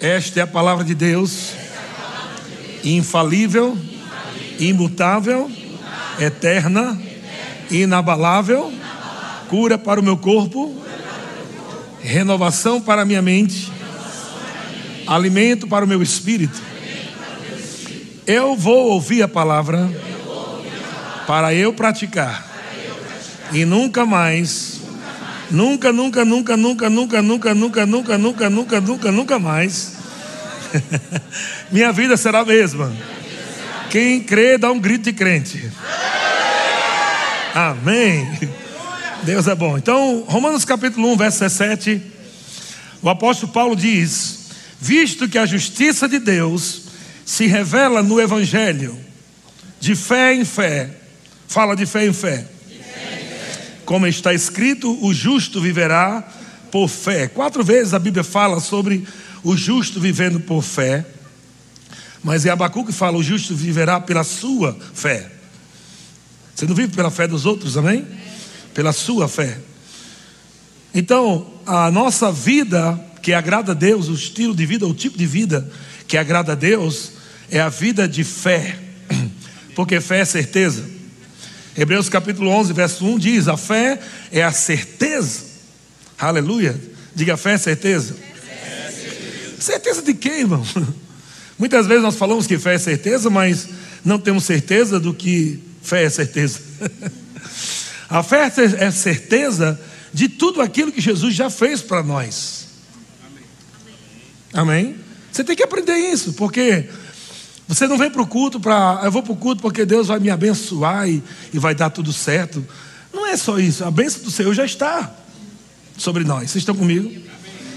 Esta é a palavra de Deus, infalível, imutável, eterna, inabalável, cura para o meu corpo, renovação para a minha mente, alimento para o meu espírito. Eu vou ouvir a palavra para eu praticar e nunca mais, nunca, nunca, nunca, nunca, nunca, nunca, nunca, nunca, nunca, nunca, nunca, nunca mais, minha vida será a mesma. Quem crê, dá um grito de crente. Amém. Deus é bom. Então, Romanos capítulo 1, verso 17. O apóstolo Paulo diz: Visto que a justiça de Deus se revela no Evangelho, de fé em fé, fala de fé em fé. Como está escrito, o justo viverá por fé. Quatro vezes a Bíblia fala sobre o justo vivendo por fé. Mas é Abacuque que fala: o justo viverá pela sua fé. Você não vive pela fé dos outros, amém? Pela sua fé. Então, a nossa vida que agrada a Deus, o estilo de vida, o tipo de vida que agrada a Deus, é a vida de fé, porque fé é certeza. Hebreus capítulo 11, verso 1 diz: A fé é a certeza, aleluia. Diga fé é certeza. É certeza. certeza de quê, irmão? Muitas vezes nós falamos que fé é certeza, mas não temos certeza do que fé é certeza. A fé é certeza de tudo aquilo que Jesus já fez para nós. Amém? Você tem que aprender isso, porque você não vem para o culto para. Eu vou para o culto porque Deus vai me abençoar e, e vai dar tudo certo. Não é só isso, a bênção do Senhor já está sobre nós. Vocês estão comigo?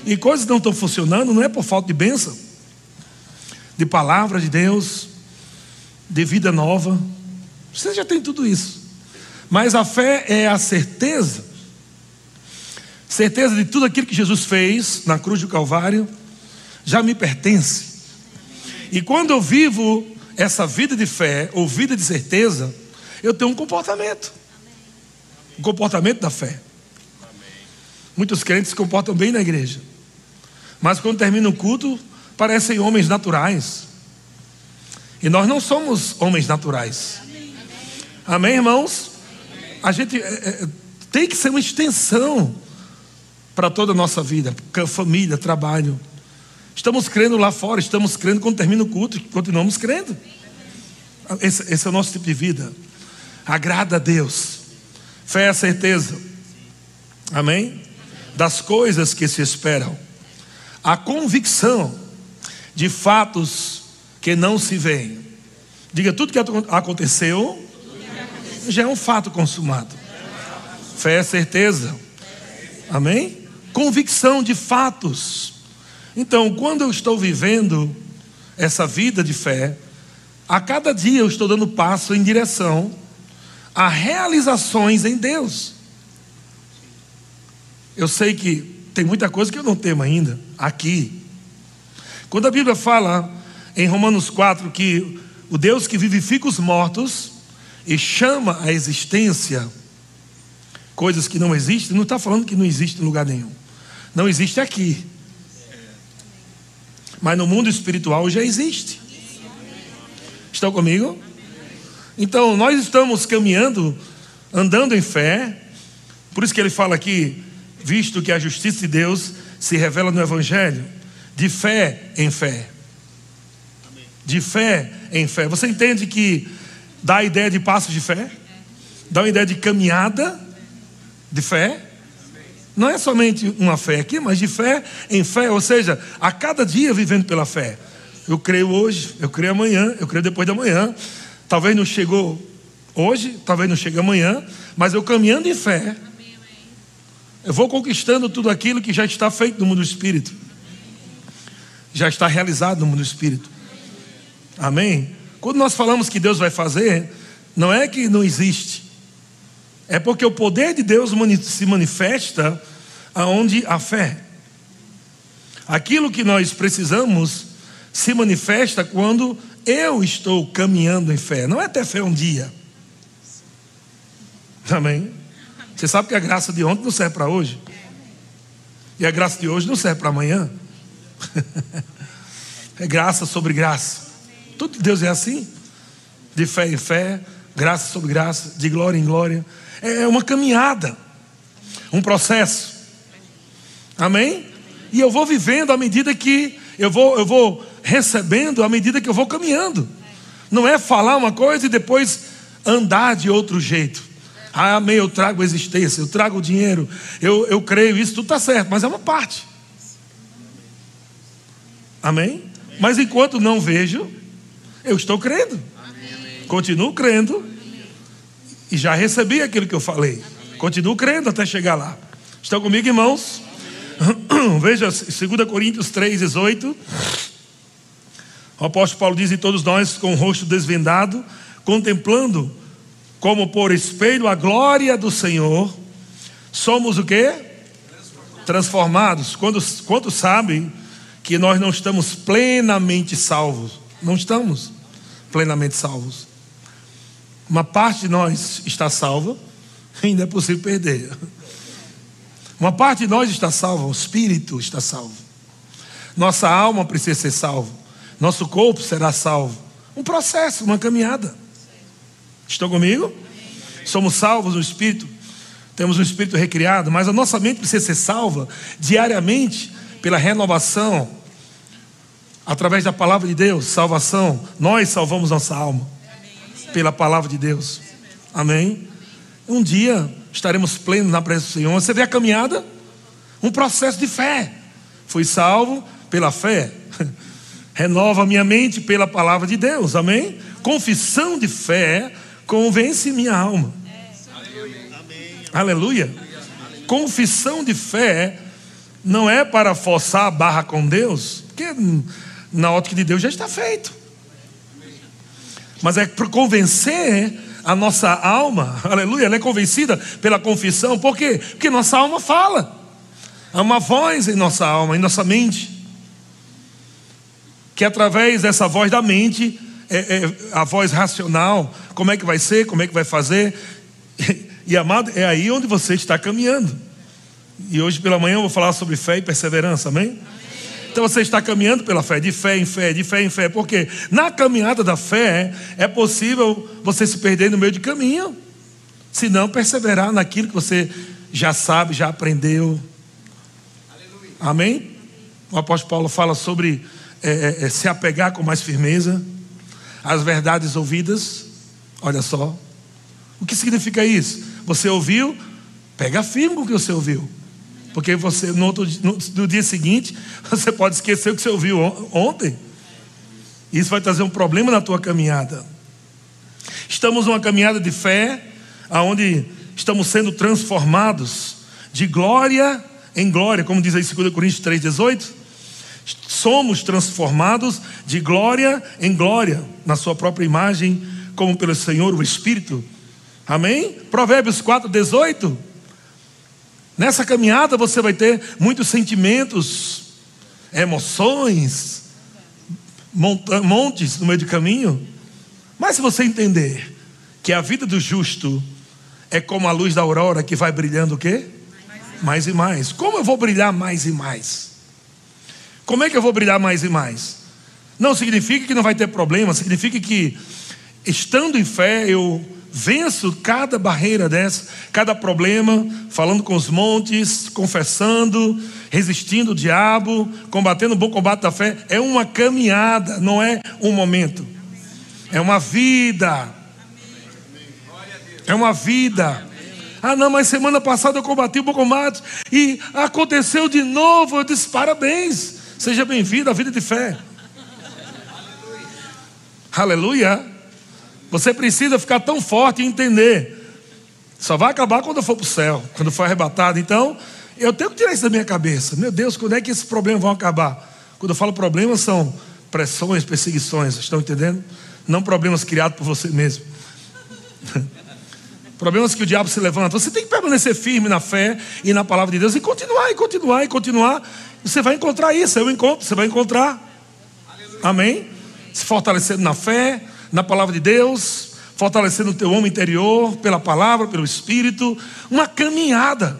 E coisas não estão funcionando, não é por falta de bênção de palavra de Deus, de vida nova. Você já tem tudo isso. Mas a fé é a certeza, certeza de tudo aquilo que Jesus fez na cruz do Calvário, já me pertence. E quando eu vivo essa vida de fé, ou vida de certeza, eu tenho um comportamento. O um comportamento da fé. Muitos crentes se comportam bem na igreja. Mas quando termina o culto, parecem homens naturais. E nós não somos homens naturais. Amém, irmãos? A gente é, é, tem que ser uma extensão para toda a nossa vida, família, trabalho. Estamos crendo lá fora, estamos crendo quando termina o culto, continuamos crendo. Esse, esse é o nosso tipo de vida. Agrada a Deus. Fé é a certeza. Amém? Das coisas que se esperam. A convicção de fatos que não se veem. Diga, tudo que aconteceu já é um fato consumado. Fé é certeza. Amém? Convicção de fatos. Então, quando eu estou vivendo essa vida de fé, a cada dia eu estou dando passo em direção a realizações em Deus. Eu sei que tem muita coisa que eu não temo ainda aqui, quando a Bíblia fala em Romanos 4 que o Deus que vivifica os mortos e chama a existência coisas que não existem, não está falando que não existe em lugar nenhum. Não existe aqui. Mas no mundo espiritual já existe. Estão comigo? Então, nós estamos caminhando, andando em fé. Por isso que ele fala aqui, visto que a justiça de Deus se revela no Evangelho de fé em fé. De fé em fé. Você entende que dá a ideia de passo de fé? Dá uma ideia de caminhada de fé? Não é somente uma fé aqui, mas de fé em fé, ou seja, a cada dia vivendo pela fé. Eu creio hoje, eu creio amanhã, eu creio depois da manhã. Talvez não chegou hoje, talvez não chegue amanhã, mas eu caminhando em fé, eu vou conquistando tudo aquilo que já está feito no mundo do espírito já está realizado no mundo do espírito. Amém? Quando nós falamos que Deus vai fazer, não é que não existe, é porque o poder de Deus se manifesta aonde a fé. Aquilo que nós precisamos se manifesta quando eu estou caminhando em fé. Não é ter fé um dia. Amém? Você sabe que a graça de ontem não serve para hoje. E a graça de hoje não serve para amanhã. É graça sobre graça. Tudo de Deus é assim. De fé em fé, graça sobre graça, de glória em glória. É uma caminhada, um processo. Amém? E eu vou vivendo à medida que eu vou, eu vou recebendo à medida que eu vou caminhando. Não é falar uma coisa e depois andar de outro jeito. Ah, amém, eu trago existência, eu trago dinheiro, eu, eu creio, isso tudo está certo, mas é uma parte. Amém? Mas enquanto não vejo, eu estou crendo. Continuo crendo. E já recebi aquilo que eu falei. Continuo crendo até chegar lá. Estão comigo, irmãos? Veja 2 Coríntios 3, 18. O apóstolo Paulo diz: E todos nós, com o rosto desvendado, contemplando como por espelho a glória do Senhor, somos o que? Transformados. Quantos, quantos sabem que nós não estamos plenamente salvos? Não estamos plenamente salvos. Uma parte de nós está salva, ainda é possível perder. Uma parte de nós está salva, o espírito está salvo. Nossa alma precisa ser salva. Nosso corpo será salvo. Um processo, uma caminhada. Estão comigo? Somos salvos no espírito. Temos um espírito recriado, mas a nossa mente precisa ser salva diariamente pela renovação através da palavra de Deus, salvação. Nós salvamos nossa alma pela palavra de Deus. Amém. Um dia estaremos plenos na presença do Senhor. Você vê a caminhada? Um processo de fé. Fui salvo pela fé. Renova minha mente pela palavra de Deus. Amém? Confissão de fé convence minha alma. Aleluia. Confissão de fé não é para forçar a barra com Deus, porque na ótica de Deus já está feito. Mas é para convencer a nossa alma, aleluia, ela é convencida pela confissão, por quê? Porque nossa alma fala, há uma voz em nossa alma, em nossa mente, que através dessa voz da mente, é, é, a voz racional, como é que vai ser, como é que vai fazer, e amado, é aí onde você está caminhando. E hoje pela manhã eu vou falar sobre fé e perseverança, amém? amém? Então você está caminhando pela fé, de fé em fé, de fé em fé, porque na caminhada da fé é possível você se perder no meio de caminho, se não perseverar naquilo que você já sabe, já aprendeu. Aleluia. Amém? O apóstolo Paulo fala sobre é, é, é, se apegar com mais firmeza às verdades ouvidas. Olha só. O que significa isso? Você ouviu, pega firme com o que você ouviu. Porque você, no, outro, no, no dia seguinte, você pode esquecer o que você ouviu ontem. Isso vai trazer um problema na tua caminhada. Estamos numa caminhada de fé, aonde estamos sendo transformados de glória em glória, como diz aí 2 Coríntios 3,18. Somos transformados de glória em glória, na sua própria imagem, como pelo Senhor, o Espírito. Amém? Provérbios 4,18. Nessa caminhada você vai ter muitos sentimentos, emoções, montes no meio do caminho. Mas se você entender que a vida do justo é como a luz da aurora que vai brilhando o quê? Mais e mais. Como eu vou brilhar mais e mais? Como é que eu vou brilhar mais e mais? Não significa que não vai ter problema, significa que estando em fé eu venço cada barreira dessa, cada problema, falando com os montes, confessando, resistindo o diabo, combatendo o bom combate da fé. É uma caminhada, não é um momento. É uma vida. É uma vida. Ah, não, mas semana passada eu combati o bom combate e aconteceu de novo. Eu disse: parabéns, seja bem-vindo à vida de fé. Aleluia. Aleluia. Você precisa ficar tão forte e entender. Só vai acabar quando eu for para o céu, quando for arrebatado. Então, eu tenho que tirar isso da minha cabeça. Meu Deus, quando é que esses problemas vão acabar? Quando eu falo problemas, são pressões, perseguições, estão entendendo? Não problemas criados por você mesmo. problemas que o diabo se levanta. Você tem que permanecer firme na fé e na palavra de Deus e continuar, e continuar, e continuar. Você vai encontrar isso, eu encontro, você vai encontrar. Amém? Se fortalecendo na fé, na palavra de Deus, fortalecendo o teu homem interior pela palavra, pelo Espírito, uma caminhada.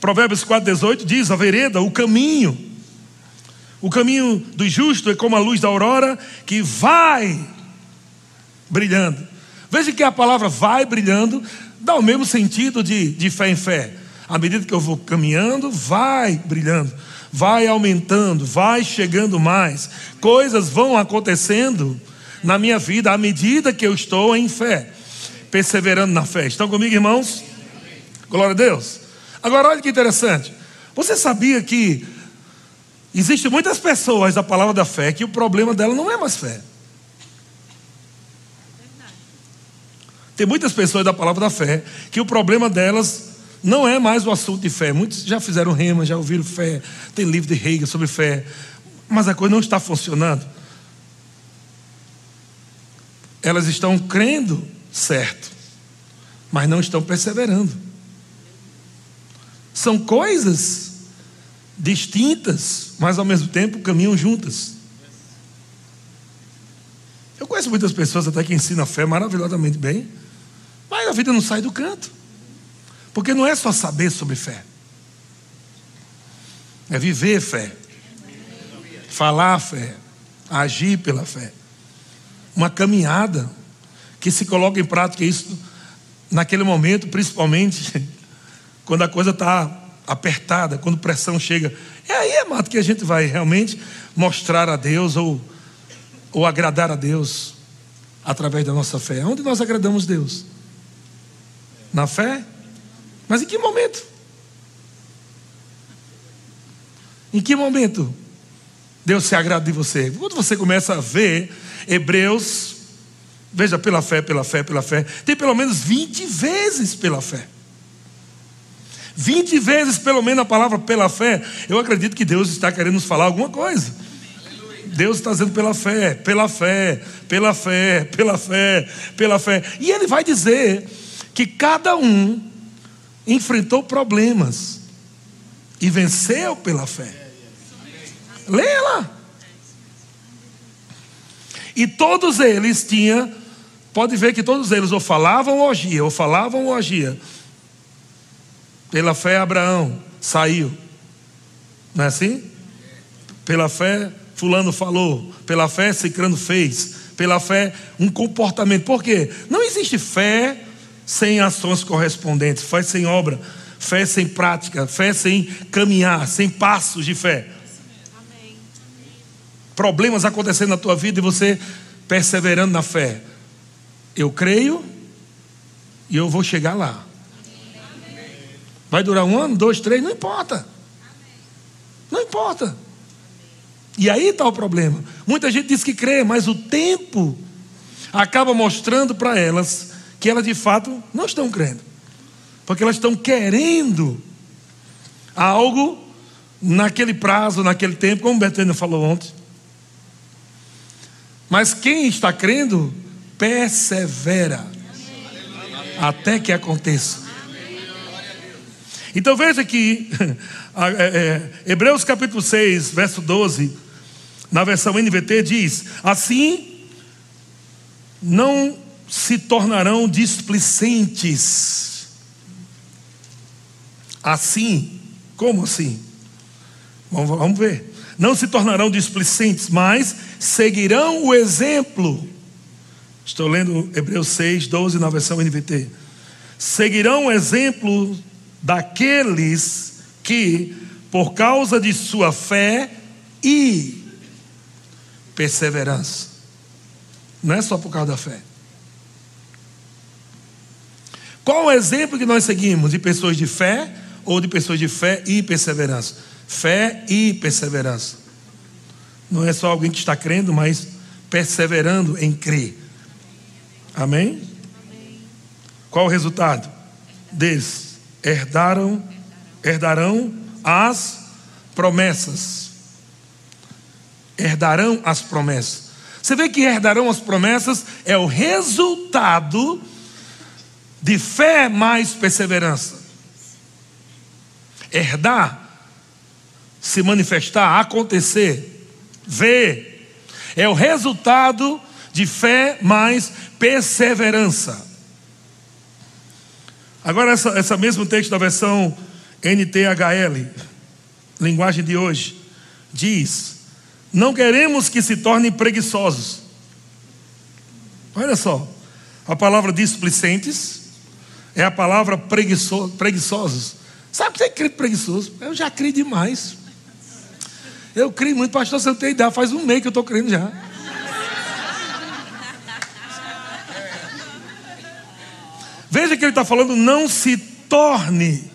Provérbios 4,18 diz: a vereda, o caminho, O caminho do justo é como a luz da aurora que vai brilhando. Veja que a palavra vai brilhando dá o mesmo sentido de, de fé em fé. À medida que eu vou caminhando, vai brilhando, vai aumentando, vai chegando mais. Coisas vão acontecendo na minha vida à medida que eu estou em fé, perseverando na fé. Estão comigo, irmãos? Glória a Deus. Agora, olha que interessante. Você sabia que existem muitas pessoas da palavra da fé que o problema dela não é mais fé. Tem muitas pessoas da palavra da fé que o problema delas não é mais o assunto de fé. Muitos já fizeram rema, já ouviram fé, tem livro de Hegel sobre fé, mas a coisa não está funcionando. Elas estão crendo certo, mas não estão perseverando. São coisas distintas, mas ao mesmo tempo caminham juntas. Eu conheço muitas pessoas até que ensinam a fé maravilhosamente bem, mas a vida não sai do canto. Porque não é só saber sobre fé, é viver fé, falar fé, agir pela fé. Uma caminhada que se coloca em prática isso naquele momento, principalmente quando a coisa está apertada, quando pressão chega. É aí, amado, que a gente vai realmente mostrar a Deus ou, ou agradar a Deus através da nossa fé. Onde nós agradamos Deus? Na fé? Mas em que momento? Em que momento Deus se agrada de você? Quando você começa a ver Hebreus, veja, pela fé, pela fé, pela fé, tem pelo menos 20 vezes pela fé. 20 vezes, pelo menos, a palavra pela fé. Eu acredito que Deus está querendo nos falar alguma coisa. Deus está dizendo pela fé, pela fé, pela fé, pela fé, pela fé. E Ele vai dizer que cada um enfrentou problemas e venceu pela fé. Leia lá. E todos eles tinham, pode ver que todos eles ou falavam ou agiam, ou falavam ou agiam. Pela fé, Abraão saiu. Não é assim? Pela fé, Fulano falou. Pela fé, Cicrano fez. Pela fé, um comportamento. Por quê? Não existe fé sem ações correspondentes, fé sem obra, fé sem prática, fé sem caminhar, sem passos de fé. Problemas acontecendo na tua vida e você perseverando na fé. Eu creio e eu vou chegar lá. Vai durar um ano, dois, três, não importa. Não importa. E aí está o problema. Muita gente diz que crê, mas o tempo acaba mostrando para elas que elas de fato não estão crendo, porque elas estão querendo algo naquele prazo, naquele tempo, como o Betânia falou ontem. Mas quem está crendo, persevera até que aconteça. Então veja que é, é, Hebreus capítulo 6, verso 12, na versão NVT diz: Assim não se tornarão displicentes. Assim, como assim? Vamos, vamos ver. Não se tornarão displicentes, mas seguirão o exemplo. Estou lendo Hebreus 6, 12 na versão NVT. Seguirão o exemplo daqueles que, por causa de sua fé e perseverança, não é só por causa da fé, qual o exemplo que nós seguimos? De pessoas de fé ou de pessoas de fé e perseverança? Fé e perseverança. Não é só alguém que está crendo, mas perseverando em crer. Amém? Qual o resultado deles? Herdaram, herdarão as promessas. Herdarão as promessas. Você vê que herdarão as promessas é o resultado de fé mais perseverança. Herdar, se manifestar, acontecer, ver, é o resultado de fé mais perseverança. Agora, essa, essa mesmo texto da versão NTHL, linguagem de hoje, diz: Não queremos que se tornem preguiçosos. Olha só, a palavra displicentes é a palavra preguiço, preguiçosos. Sabe que você é crente preguiçoso? Eu já criei demais. Eu creio muito, pastor, você não tem ideia, faz um mês que eu estou crendo já. Veja que ele está falando, não se torne.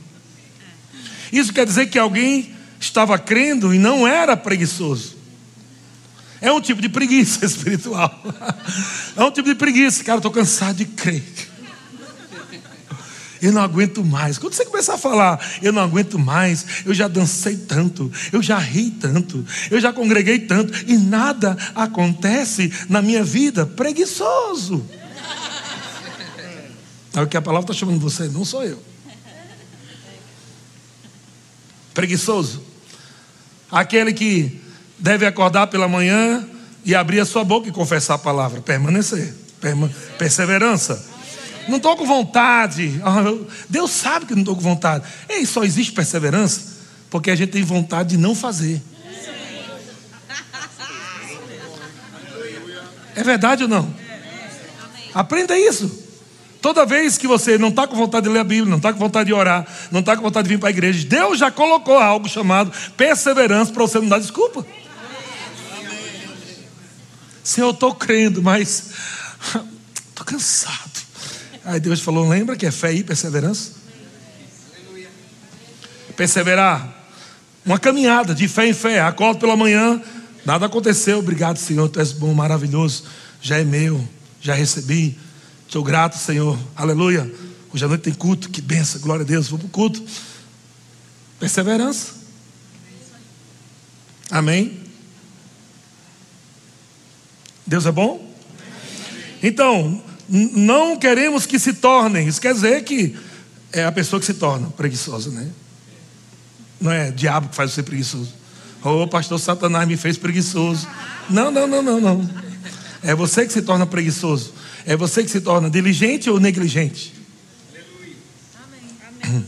Isso quer dizer que alguém estava crendo e não era preguiçoso. É um tipo de preguiça espiritual. É um tipo de preguiça. Cara, estou cansado de crer. Eu não aguento mais. Quando você começar a falar, eu não aguento mais, eu já dancei tanto, eu já ri tanto, eu já congreguei tanto, e nada acontece na minha vida, preguiçoso. É o que a palavra está chamando você, não sou eu. Preguiçoso. Aquele que deve acordar pela manhã e abrir a sua boca e confessar a palavra. Permanecer. Perseverança. Não estou com vontade. Ah, Deus sabe que não estou com vontade. Ei, só existe perseverança porque a gente tem vontade de não fazer. É verdade ou não? Aprenda isso. Toda vez que você não está com vontade de ler a Bíblia, não está com vontade de orar, não está com vontade de vir para a igreja, Deus já colocou algo chamado perseverança para você não dar desculpa. Senhor, eu estou crendo, mas estou cansado. Aí Deus falou: lembra que é fé e perseverança? Perseverar. Uma caminhada de fé em fé. Acordo pela manhã, nada aconteceu. Obrigado, Senhor. Tu és bom, maravilhoso. Já é meu, já recebi. Sou grato, Senhor. Aleluia. Hoje à noite tem culto. Que benção, glória a Deus. Vou para o culto. Perseverança. Amém. Deus é bom? Então, não queremos que se tornem. Isso quer dizer que é a pessoa que se torna preguiçosa, né? Não é diabo que faz você preguiçoso. Ô, oh, pastor Satanás me fez preguiçoso. Não, não, não, não, não. É você que se torna preguiçoso. É você que se torna diligente ou negligente. Amém.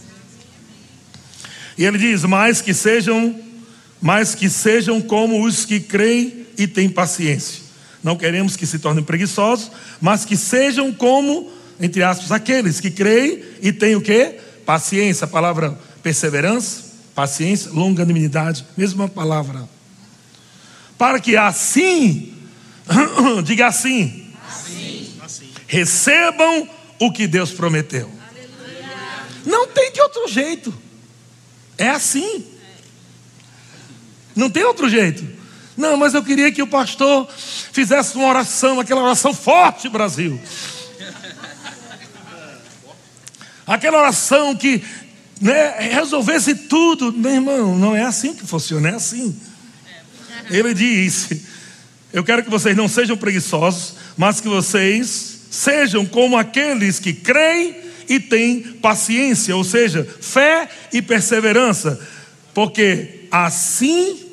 E ele diz: mais que sejam, mais que sejam como os que creem e têm paciência. Não queremos que se tornem preguiçosos, mas que sejam como, entre aspas, aqueles que creem e têm o que? Paciência, a palavra perseverança, paciência, longanimidade, mesma palavra. Para que assim, diga assim, assim, recebam o que Deus prometeu. Aleluia. Não tem de outro jeito. É assim. Não tem outro jeito. Não, mas eu queria que o pastor fizesse uma oração, aquela oração forte, Brasil. Aquela oração que né, resolvesse tudo. Meu irmão, não é assim que funciona, é assim. Ele disse: Eu quero que vocês não sejam preguiçosos, mas que vocês sejam como aqueles que creem e têm paciência, ou seja, fé e perseverança, porque assim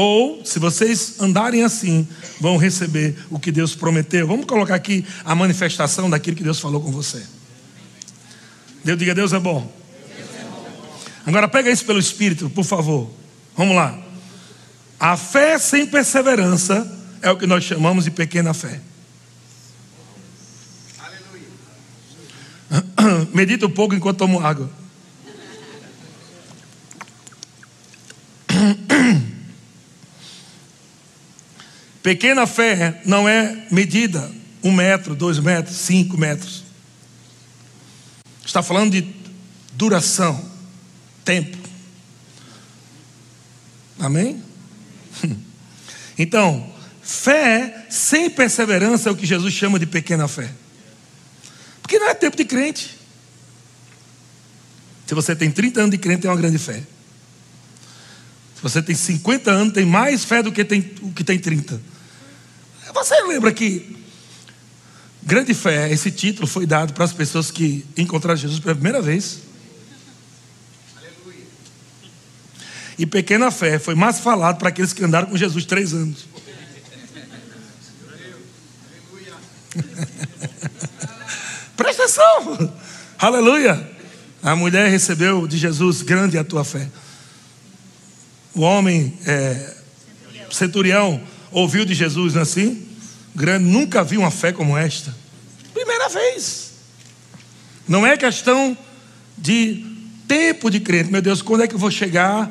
ou, se vocês andarem assim, vão receber o que Deus prometeu. Vamos colocar aqui a manifestação daquilo que Deus falou com você. Deus diga: Deus é bom. Agora pega isso pelo Espírito, por favor. Vamos lá. A fé sem perseverança é o que nós chamamos de pequena fé. Aleluia. Medita um pouco enquanto tomo água. Pequena fé não é medida um metro, dois metros, cinco metros. Está falando de duração, tempo. Amém? Então, fé sem perseverança é o que Jesus chama de pequena fé. Porque não é tempo de crente. Se você tem 30 anos de crente, tem uma grande fé. Se você tem 50 anos, tem mais fé do que tem, o que tem 30. Você lembra que grande fé, esse título foi dado para as pessoas que encontraram Jesus pela primeira vez? Aleluia. E pequena fé foi mais falado para aqueles que andaram com Jesus três anos. Presta atenção. Aleluia. A mulher recebeu de Jesus grande a tua fé. O homem é, centurião ouviu de Jesus, assim? Grande, nunca vi uma fé como esta. Primeira vez. Não é questão de tempo de crente. Meu Deus, quando é que eu vou chegar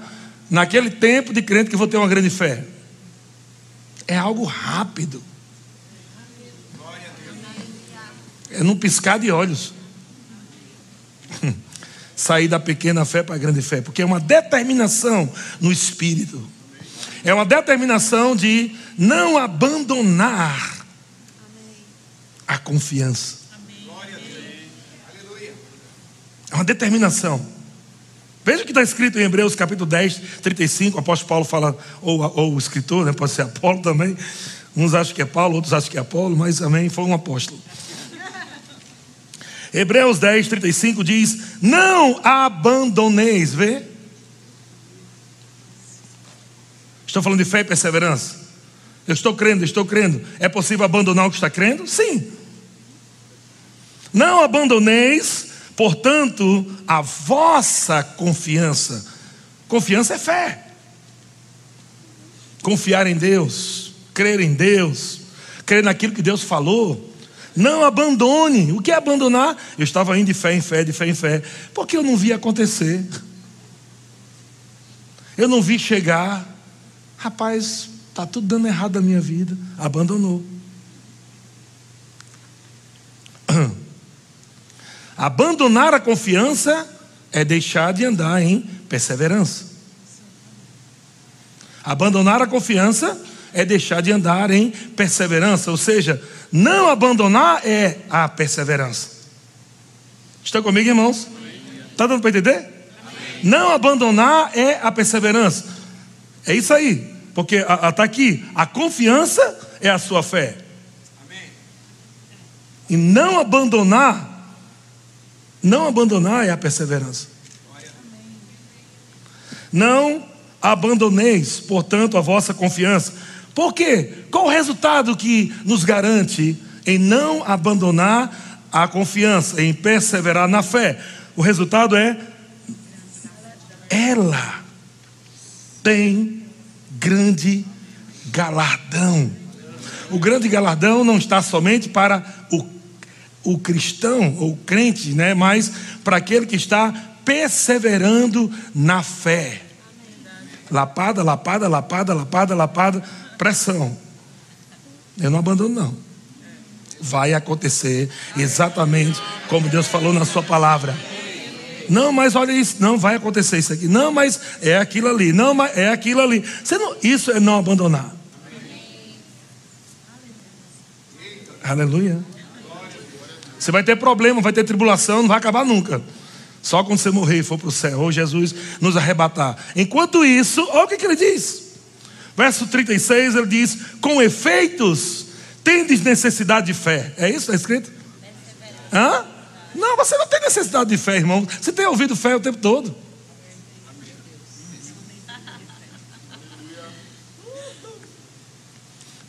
naquele tempo de crente que vou ter uma grande fé? É algo rápido. É num piscar de olhos. Sair da pequena fé para a grande fé, porque é uma determinação no espírito. É uma determinação de não abandonar a confiança. É uma determinação. Veja o que está escrito em Hebreus capítulo 10, 35. O apóstolo Paulo fala, ou, ou o escritor, né, pode ser Apolo também. Uns acham que é Paulo, outros acham que é Apolo, mas também foi um apóstolo. Hebreus 10, 35 diz: Não abandoneis, vê? Estou falando de fé e perseverança. Eu estou crendo, estou crendo. É possível abandonar o que está crendo? Sim. Não abandoneis, portanto, a vossa confiança. Confiança é fé. Confiar em Deus, crer em Deus, crer naquilo que Deus falou. Não abandone. O que é abandonar? Eu estava indo de fé em fé, de fé em fé, porque eu não vi acontecer. Eu não vi chegar. Rapaz, está tudo dando errado na minha vida. Abandonou. Abandonar a confiança é deixar de andar em perseverança. Abandonar a confiança é deixar de andar em perseverança, ou seja, não abandonar é a perseverança. Estão comigo, irmãos? Está dando para entender? Amém. Não abandonar é a perseverança. É isso aí, porque está aqui, a confiança é a sua fé. Amém. E não abandonar não abandonar é a perseverança. Não abandoneis, portanto, a vossa confiança. Por quê? Qual o resultado que nos garante em não abandonar a confiança, em perseverar na fé? O resultado é ela tem grande galardão. O grande galardão não está somente para o o cristão ou crente, né? Mas para aquele que está perseverando na fé. Lapada, lapada, lapada, lapada, lapada, pressão. Eu não abandono, não. Vai acontecer exatamente como Deus falou na Sua palavra. Não, mas olha isso. Não, vai acontecer isso aqui. Não, mas é aquilo ali. Não, mas é aquilo ali. Não, isso é não abandonar. Aleluia. Você vai ter problema, vai ter tribulação, não vai acabar nunca. Só quando você morrer e for para o céu, ou Jesus nos arrebatar. Enquanto isso, olha o que, que ele diz. Verso 36, ele diz: Com efeitos, tendes necessidade de fé. É isso que está escrito? Hã? Não, você não tem necessidade de fé, irmão. Você tem ouvido fé o tempo todo.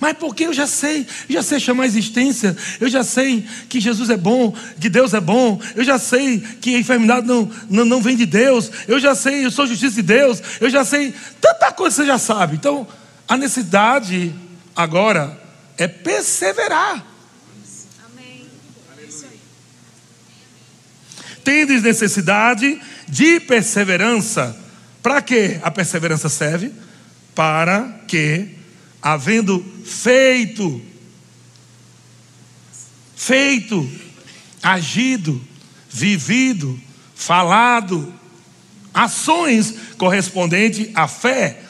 Mas porque eu já sei, já sei chamar a existência, eu já sei que Jesus é bom, que Deus é bom, eu já sei que a enfermidade não, não, não vem de Deus, eu já sei, eu sou justiça de Deus, eu já sei, tanta coisa você já sabe. Então, a necessidade agora é perseverar. Tendes necessidade de perseverança. Para que a perseverança serve? Para que havendo feito, feito, agido, vivido, falado, ações correspondentes à fé.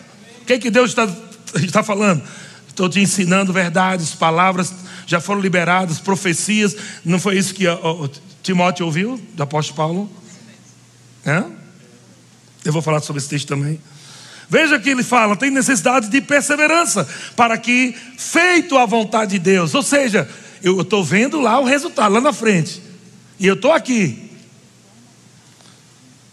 O que, é que Deus está, está falando? Estou te ensinando verdades, palavras já foram liberadas, profecias. Não foi isso que Timóteo ouviu do apóstolo Paulo? É? Eu vou falar sobre esse texto também. Veja que ele fala: tem necessidade de perseverança, para que, feito a vontade de Deus, ou seja, eu estou vendo lá o resultado, lá na frente, e eu estou aqui,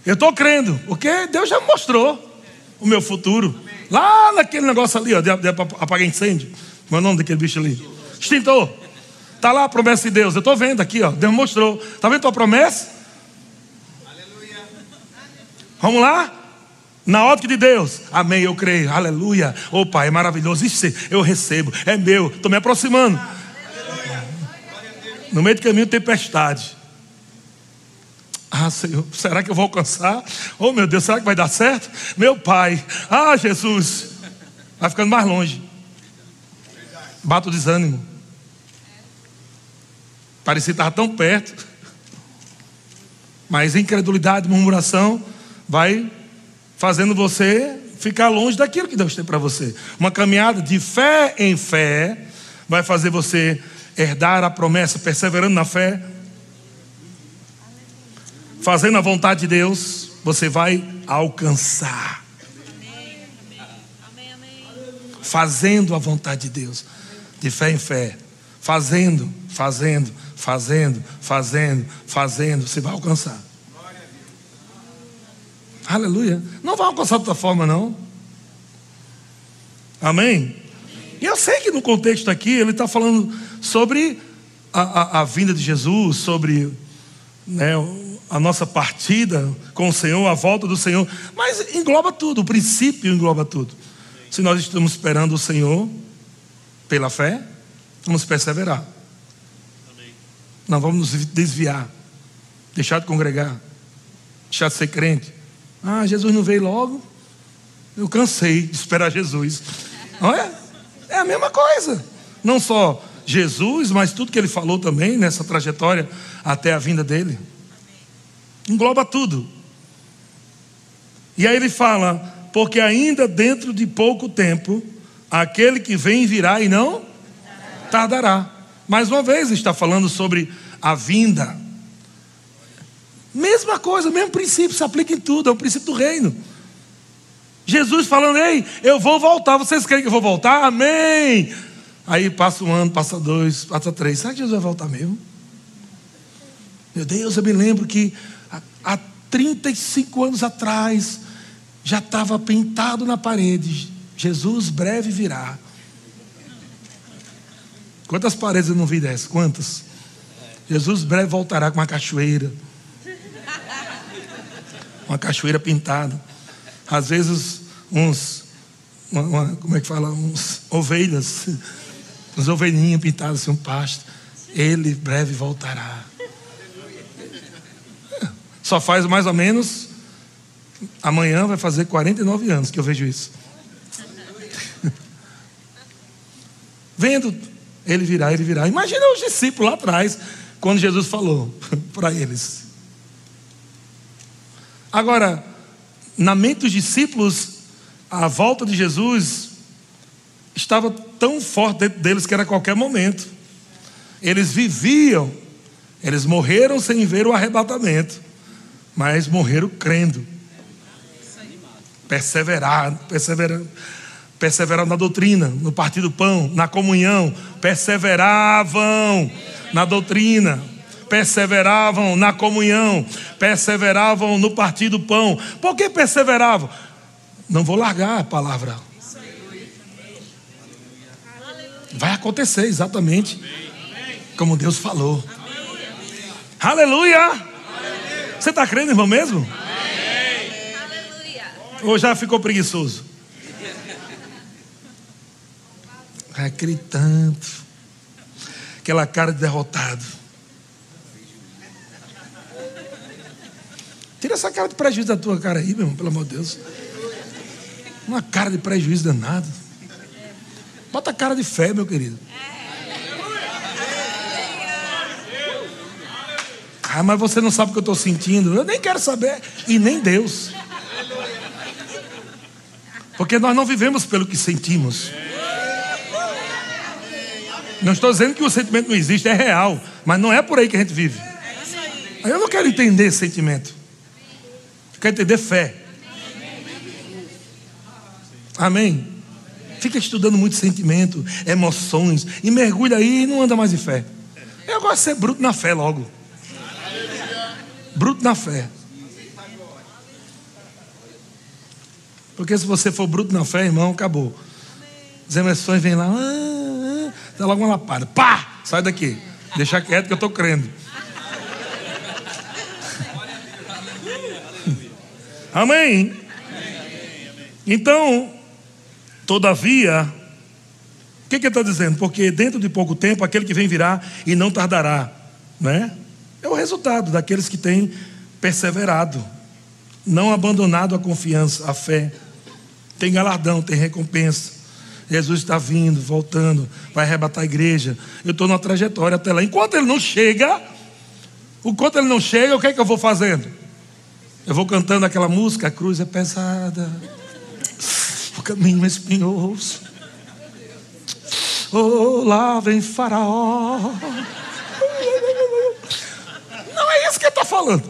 eu estou crendo, porque Deus já mostrou o meu futuro, lá naquele negócio ali, ó, de, apagar incêndio, meu nome daquele bicho ali, extintor, está lá a promessa de Deus, eu estou vendo aqui, ó, Deus mostrou, está vendo a tua promessa? Aleluia. Vamos lá? Na ótica de Deus, amém, eu creio, aleluia. Ô oh, Pai, é maravilhoso, isso eu recebo, é meu, estou me aproximando. No meio do caminho, tempestade. Ah, Senhor, será que eu vou alcançar? Oh, meu Deus, será que vai dar certo? Meu Pai, ah, Jesus, vai ficando mais longe. Bata o desânimo. Parecia estar tão perto, mas incredulidade, murmuração, vai fazendo você ficar longe daquilo que Deus tem para você. Uma caminhada de fé em fé vai fazer você herdar a promessa, perseverando na fé, fazendo a vontade de Deus, você vai alcançar. Fazendo a vontade de Deus, de fé em fé, fazendo, fazendo, fazendo, fazendo, fazendo, você vai alcançar. Aleluia. Não vai alcançar de outra forma, não. Amém? E eu sei que no contexto aqui ele está falando sobre a, a, a, vinda de Jesus, sobre né, a nossa partida com o Senhor, a volta do Senhor, mas engloba tudo, o princípio engloba tudo. Se nós estamos esperando o Senhor pela fé, vamos perseverar. Não vamos nos desviar, deixar de congregar, deixar de ser crente. Ah, Jesus não veio logo. Eu cansei de esperar Jesus. Não é? É a mesma coisa. Não só Jesus, mas tudo que ele falou também nessa trajetória até a vinda dele. Engloba tudo. E aí ele fala: porque ainda dentro de pouco tempo, aquele que vem virá e não tardará. Mais uma vez, está falando sobre a vinda Mesma coisa, mesmo princípio, se aplica em tudo, é o princípio do reino. Jesus falando, ei, eu vou voltar, vocês creem que eu vou voltar? Amém. Aí passa um ano, passa dois, passa três. Será que Jesus vai voltar mesmo? Meu Deus, eu me lembro que há 35 anos atrás já estava pintado na parede. Jesus breve virá. Quantas paredes eu não vi dessas? Quantas? Jesus breve voltará com uma cachoeira uma cachoeira pintada. Às vezes, uns, uma, uma, como é que fala? Uns ovelhas, uns ovelhinhas pintadas assim, um pasto. Ele breve voltará. Só faz mais ou menos. Amanhã vai fazer 49 anos que eu vejo isso. Vendo ele virá, ele virá. Imagina os discípulos lá atrás, quando Jesus falou para eles: Agora, na mente dos discípulos, a volta de Jesus estava tão forte dentro deles que era a qualquer momento. Eles viviam, eles morreram sem ver o arrebatamento, mas morreram crendo. Perseveraram, perseveraram, perseveraram na doutrina, no partir do pão, na comunhão, perseveravam na doutrina perseveravam na comunhão, perseveravam no partir do pão. Por que perseveravam? Não vou largar a palavra. Vai acontecer exatamente como Deus falou. Aleluia! Você está crendo, irmão, mesmo? Ou já ficou preguiçoso? Aquele tanto, aquela cara de derrotado. Tira essa cara de prejuízo da tua cara aí, meu irmão, pelo amor de Deus. Uma cara de prejuízo danado. Bota a cara de fé, meu querido. Ah, mas você não sabe o que eu estou sentindo. Eu nem quero saber. E nem Deus. Porque nós não vivemos pelo que sentimos. Não estou dizendo que o sentimento não existe, é real. Mas não é por aí que a gente vive. Eu não quero entender sentimento. Quer entender fé? Amém? Fica estudando muito sentimento, emoções, e mergulha aí e não anda mais em fé. Eu gosto de ser bruto na fé logo. Bruto na fé. Porque se você for bruto na fé, irmão, acabou. As emoções vêm lá, ah, dá logo uma lapada. Pá! Sai daqui. Deixa quieto que eu estou crendo. Amém? Então, todavia, o que, que ele está dizendo? Porque dentro de pouco tempo aquele que vem virá e não tardará, né? É o resultado daqueles que têm perseverado, não abandonado a confiança, a fé. Tem galardão, tem recompensa. Jesus está vindo, voltando, vai arrebatar a igreja. Eu estou numa trajetória até lá. Enquanto ele não chega, enquanto ele não chega, o que é que eu vou fazendo? Eu vou cantando aquela música, a cruz é pesada, o caminho é espinhoso. Oh, lá vem Faraó. Não é isso que ele está falando.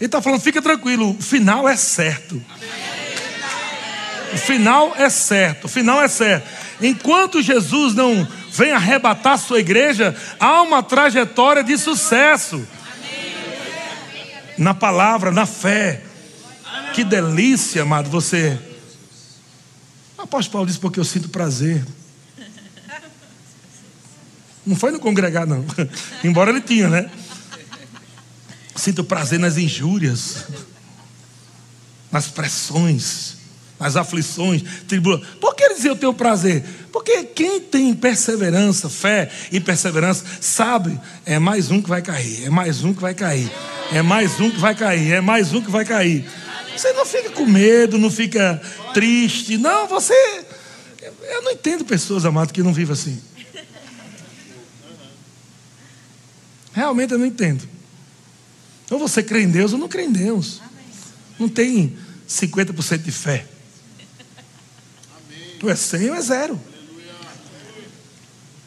Ele está falando, fica tranquilo, o final é certo. O final é certo, o final é certo. Enquanto Jesus não vem arrebatar sua igreja, há uma trajetória de sucesso. Na palavra, na fé. Que delícia, amado, você. O apóstolo Paulo disse porque eu sinto prazer. Não foi no congregar, não. Embora ele tinha, né? Sinto prazer nas injúrias, nas pressões as aflições, tribulações. Por que ele dizia eu tenho prazer? Porque quem tem perseverança, fé e perseverança, sabe, é mais um que vai cair, é mais um que vai cair, é mais um que vai cair, é mais um que vai cair. Você não fica com medo, não fica triste, não, você. Eu não entendo pessoas, amadas, que não vivem assim. Realmente eu não entendo. Ou você crê em Deus ou não crê em Deus. Não tem 50% de fé. É 100 ou é zero?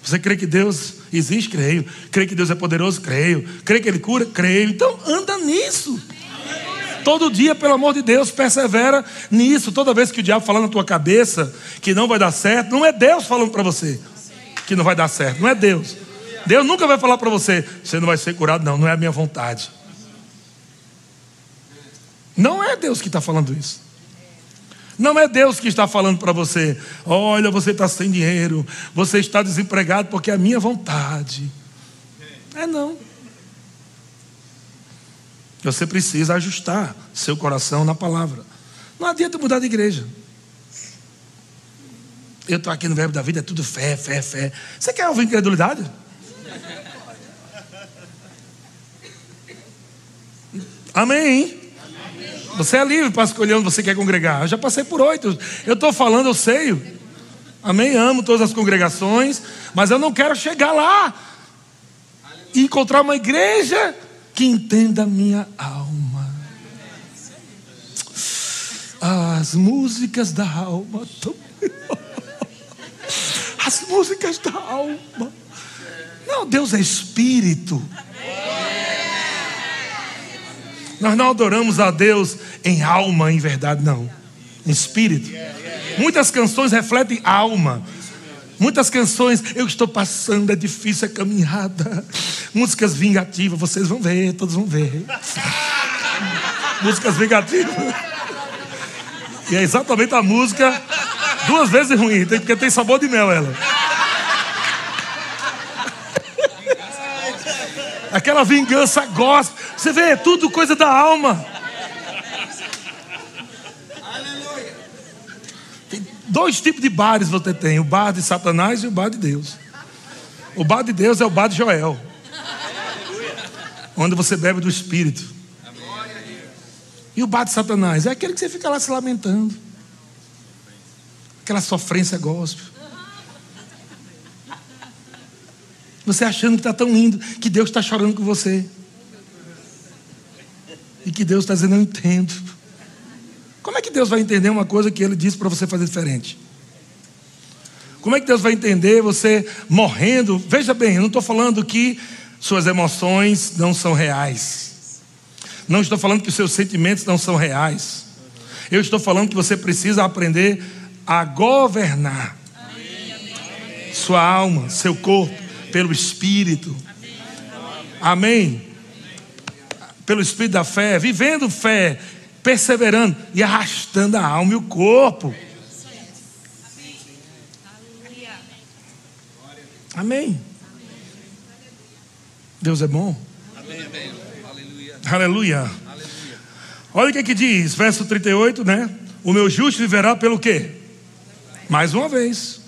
Você crê que Deus existe? Creio. Crê que Deus é poderoso? Creio. Crê que Ele cura? Creio. Então anda nisso. Todo dia, pelo amor de Deus, persevera nisso. Toda vez que o diabo falar na tua cabeça que não vai dar certo, não é Deus falando para você que não vai dar certo. Não é Deus. Deus nunca vai falar para você, você não vai ser curado, não. Não é a minha vontade. Não é Deus que está falando isso. Não é Deus que está falando para você: olha, você está sem dinheiro, você está desempregado porque é a minha vontade. É não. Você precisa ajustar seu coração na palavra. Não adianta mudar de igreja. Eu estou aqui no Verbo da Vida, é tudo fé, fé, fé. Você quer ouvir incredulidade? Amém. Você é livre para escolher onde você quer congregar. Eu já passei por oito. Eu estou falando, eu sei. Amém? Amo todas as congregações, mas eu não quero chegar lá e encontrar uma igreja que entenda a minha alma. As músicas da alma. As músicas da alma. Não, Deus é espírito. Nós não adoramos a Deus em alma, em verdade, não. Em espírito. Muitas canções refletem alma. Muitas canções, eu estou passando, é difícil a caminhada. Músicas vingativas, vocês vão ver, todos vão ver. Músicas vingativas. E é exatamente a música duas vezes ruim, porque tem sabor de mel ela. Aquela vingança gospel. Você vê, é tudo coisa da alma. Tem dois tipos de bares você tem: o bar de Satanás e o bar de Deus. O bar de Deus é o bar de Joel, onde você bebe do Espírito. E o bar de Satanás é aquele que você fica lá se lamentando, aquela sofrência gospel. Você achando que está tão lindo, que Deus está chorando com você. E que Deus está dizendo, eu entendo. Como é que Deus vai entender uma coisa que Ele disse para você fazer diferente? Como é que Deus vai entender você morrendo? Veja bem, eu não estou falando que suas emoções não são reais. Não estou falando que seus sentimentos não são reais. Eu estou falando que você precisa aprender a governar sua alma, seu corpo pelo Espírito. Amém? Pelo Espírito da fé, vivendo fé, perseverando e arrastando a alma e o corpo. Amém. Deus é bom. Aleluia. Aleluia. Olha o que, que diz, verso 38, né? O meu justo viverá pelo quê? Mais uma vez.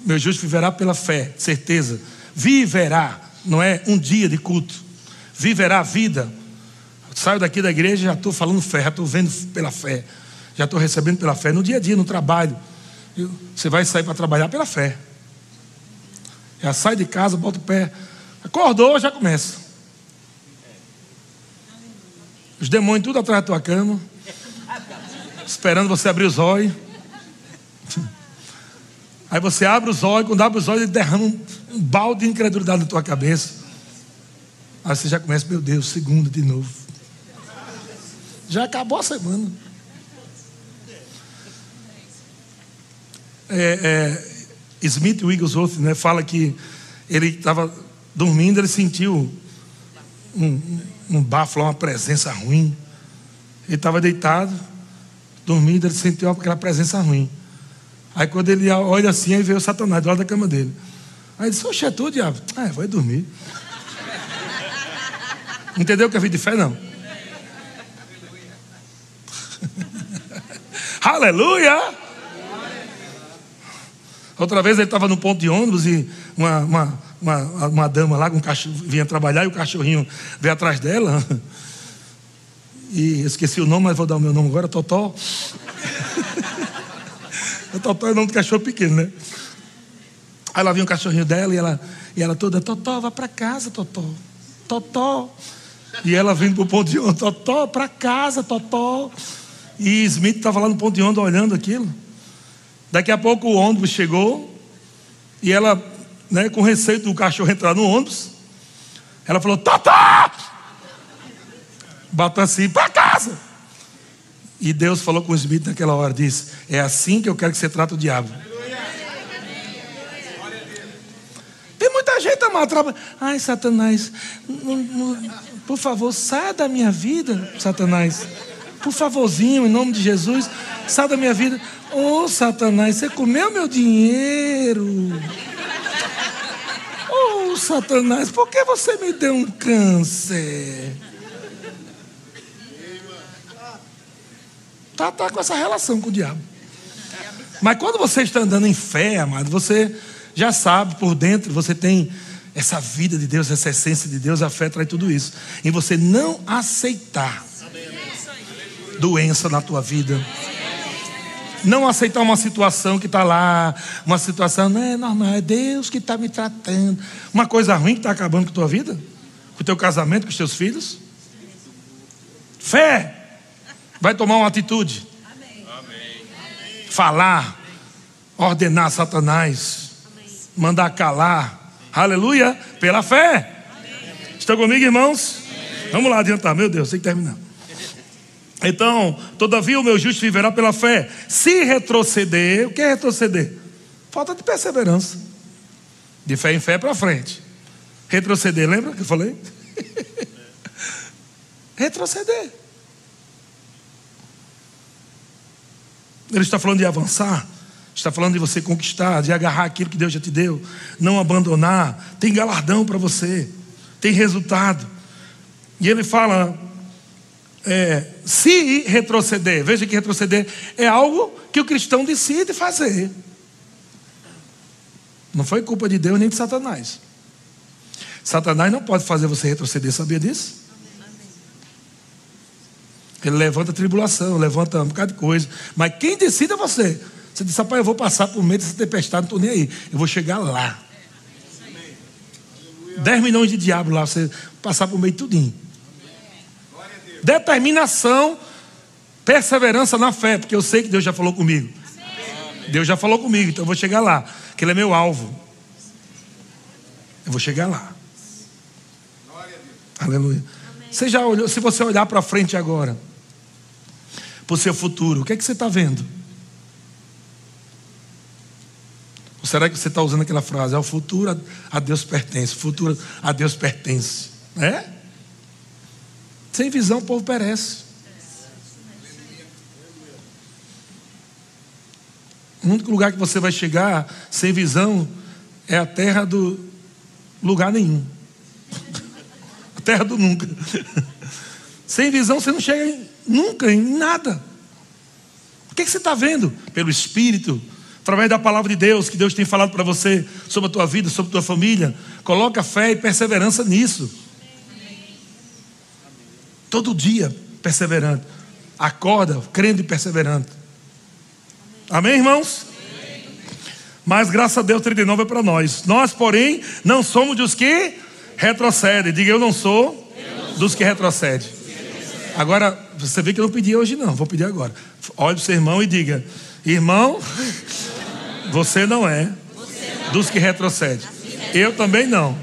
Meu justo viverá pela fé, certeza. Viverá, não é um dia de culto. Viverá a vida. Saio daqui da igreja já estou falando fé, já estou vendo pela fé. Já estou recebendo pela fé. No dia a dia, no trabalho. Você vai sair para trabalhar pela fé. Já sai de casa, bota o pé. Acordou, já começa. Os demônios tudo atrás da tua cama. Esperando você abrir os olhos. Aí você abre os olhos, quando abre os olhos, ele derrama um, um balde de incredulidade na tua cabeça. Aí você já começa, meu Deus, segunda de novo. Já acabou a semana. É, é, Smith Wigglesworth né, fala que ele estava dormindo, ele sentiu um, um, bafo, uma presença ruim. Ele estava deitado, dormindo, ele sentiu aquela presença ruim. Aí quando ele olha assim, aí veio o Satanás do lado da cama dele. Aí ele disse, oxe, é tu, diabo? Ah, vai dormir. Entendeu o que é vida de fé, não? Aleluia! Outra vez ele estava no ponto de ônibus e uma, uma, uma, uma dama lá com um cachorro vinha trabalhar e o cachorrinho veio atrás dela. E esqueci o nome, mas vou dar o meu nome agora, Totó. Totó é o nome do cachorro pequeno, né? Aí lá vinha o cachorrinho dela e ela, e ela toda, Totó, vá para casa, Totó. Totó. E ela vindo para o ponto de onda, Totó, para casa, Totó. E Smith estava lá no ponto de onda olhando aquilo. Daqui a pouco o ônibus chegou e ela, né, com receio do cachorro entrar no ônibus, ela falou: Totó! Bateu assim, para casa. E Deus falou com Smith naquela hora: disse, É assim que eu quero que você trate o diabo. Tem amado. Ai, Satanás, não, não, por favor, saia da minha vida, Satanás. Por favorzinho, em nome de Jesus, saia da minha vida. Ô oh, Satanás, você comeu meu dinheiro. Ô oh, Satanás, por que você me deu um câncer? Tá, tá com essa relação com o diabo. Mas quando você está andando em fé, amado, você já sabe por dentro, você tem essa vida de Deus, essa essência de Deus, a fé traz tudo isso. Em você não aceitar doença na tua vida. Não aceitar uma situação que está lá, uma situação, não é normal, é Deus que está me tratando. Uma coisa ruim que está acabando com a tua vida, com o teu casamento, com os teus filhos. Fé vai tomar uma atitude. Falar, ordenar Satanás, mandar calar. Aleluia, pela fé. Estão comigo, irmãos? Vamos lá adiantar, meu Deus, tem que terminar. Então, todavia o meu justo viverá pela fé. Se retroceder, o que é retroceder? Falta de perseverança. De fé em fé para frente. Retroceder, lembra que eu falei? retroceder. Ele está falando de avançar, está falando de você conquistar, de agarrar aquilo que Deus já te deu, não abandonar. Tem galardão para você, tem resultado. E ele fala é, se retroceder, veja que retroceder é algo que o cristão decide fazer. Não foi culpa de Deus nem de Satanás. Satanás não pode fazer você retroceder, sabia disso? Ele levanta tribulação, levanta um bocado de coisa. Mas quem decide é você. Você diz, rapaz, eu vou passar por meio dessa tempestade, não estou nem aí. Eu vou chegar lá. 10 milhões de diabos lá, você passar por meio de tudinho determinação, perseverança na fé, porque eu sei que Deus já falou comigo. Deus já falou comigo, então eu vou chegar lá, que Ele é meu alvo. Eu vou chegar lá. Aleluia. Você já olhou, se você olhar para frente agora, para o seu futuro, o que é que você está vendo? Ou será que você está usando aquela frase? É o futuro a Deus pertence, o futuro a Deus pertence. É? Sem visão o povo perece. O único lugar que você vai chegar sem visão é a terra do lugar nenhum. A terra do nunca. Sem visão você não chega em, nunca em nada. O que, que você está vendo? Pelo Espírito, através da palavra de Deus, que Deus tem falado para você sobre a tua vida, sobre a tua família. Coloca fé e perseverança nisso. Todo dia perseverante. Acorda, crendo e perseverante. Amém, irmãos? Mas graças a Deus 39 é para nós. Nós, porém, não somos dos que retrocedem. Diga, eu não sou dos que retrocedem. Agora, você vê que eu não pedi hoje, não. Vou pedir agora. Olhe para o seu irmão e diga: Irmão, você não é dos que retrocedem. Eu também não.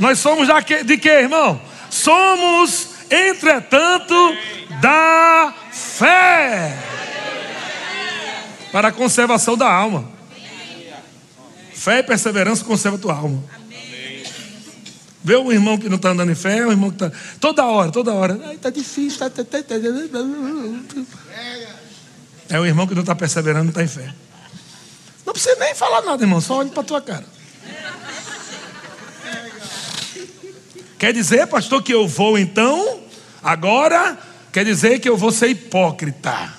Nós somos de quê, irmão? Somos, entretanto, da fé para a conservação da alma. Fé e perseverança conserva a tua alma. Vê um irmão que não está andando em fé, um irmão que está. Toda hora, toda hora. Está difícil. Tá, tá, tá, tá, é um irmão que não está perseverando, não está em fé. Não precisa nem falar nada, irmão, só olhe para a tua cara. Quer dizer, pastor, que eu vou então, agora, quer dizer que eu vou ser hipócrita.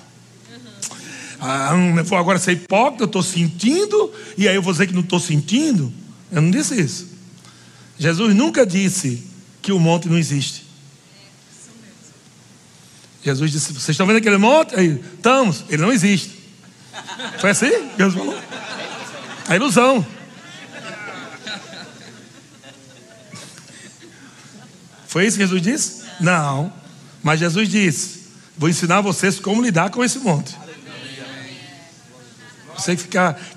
Ah, eu vou agora ser hipócrita, eu estou sentindo, e aí eu vou dizer que não estou sentindo. Eu não disse isso. Jesus nunca disse que o monte não existe. Jesus disse: Vocês estão vendo aquele monte? Aí, estamos, ele não existe. Foi assim? Jesus falou. A ilusão. Foi isso que Jesus disse? Não. Mas Jesus disse: Vou ensinar vocês como lidar com esse monte. Você que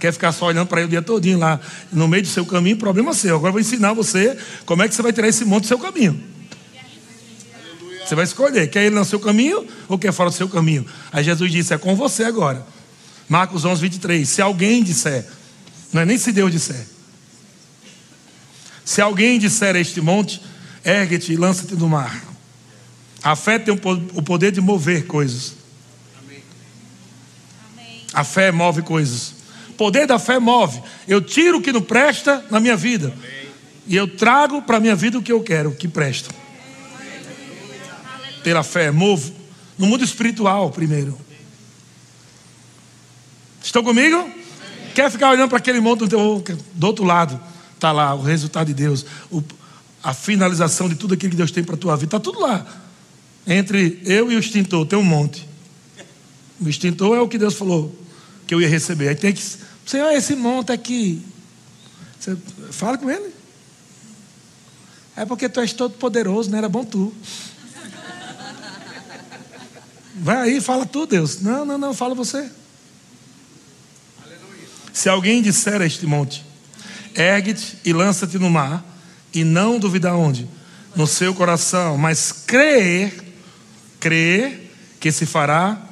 quer ficar só olhando para ele o dia todinho lá, no meio do seu caminho, problema seu. Agora eu vou ensinar você como é que você vai tirar esse monte do seu caminho. Você vai escolher, quer ele no seu caminho ou quer fora do seu caminho. Aí Jesus disse, é com você agora. Marcos 11, 23. Se alguém disser, não é nem se Deus disser. Se alguém disser a este monte, ergue-te e lança-te no mar. A fé tem o poder de mover coisas. A fé move coisas. Poder da fé move. Eu tiro o que não presta na minha vida. E eu trago para a minha vida o que eu quero, o que presta. Pela fé, movo. No mundo espiritual, primeiro. Estão comigo? Quer ficar olhando para aquele monte do, do outro lado? Está lá o resultado de Deus. O, a finalização de tudo aquilo que Deus tem para a tua vida. Está tudo lá. Entre eu e o extintor, tem um monte. O extintor é o que Deus falou que eu ia receber. Aí tem que. Senhor, esse monte aqui. Você fala com ele. É porque tu és todo poderoso, não né? era bom tu. Vai aí, fala tu, Deus. Não, não, não, fala você. Se alguém disser a este monte, ergue-te e lança-te no mar, e não duvidar onde? No seu coração, mas crer, crer que se fará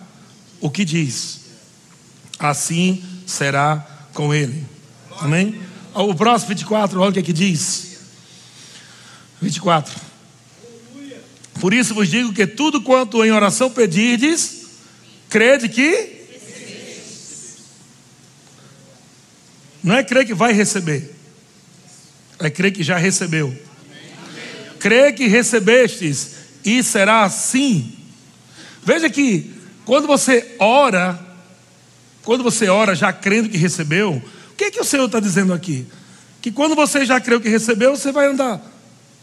o que diz, assim será com ele. Amém? O próximo 24, olha o que, é que diz. 24. Por isso vos digo que tudo quanto em oração pedirdes, crede que. Não é crer que vai receber, é crer que já recebeu. Crê que recebestes e será assim. Veja que quando você ora, quando você ora já crendo que recebeu, o que, é que o Senhor está dizendo aqui? Que quando você já creu que recebeu, você vai andar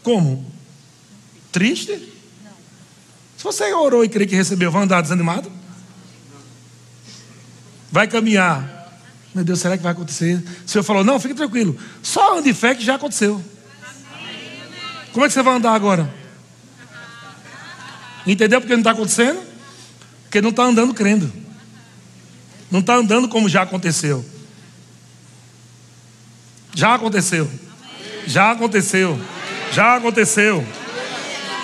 como? Triste? Se você orou e crê que recebeu, vai andar desanimado? Vai caminhar. Meu Deus, será que vai acontecer? O Senhor falou: Não, fique tranquilo. Só ande em fé que já aconteceu. Como é que você vai andar agora? Entendeu porque não está acontecendo? Porque não está andando crendo. Não está andando como já aconteceu. Já aconteceu. Já aconteceu. Já aconteceu.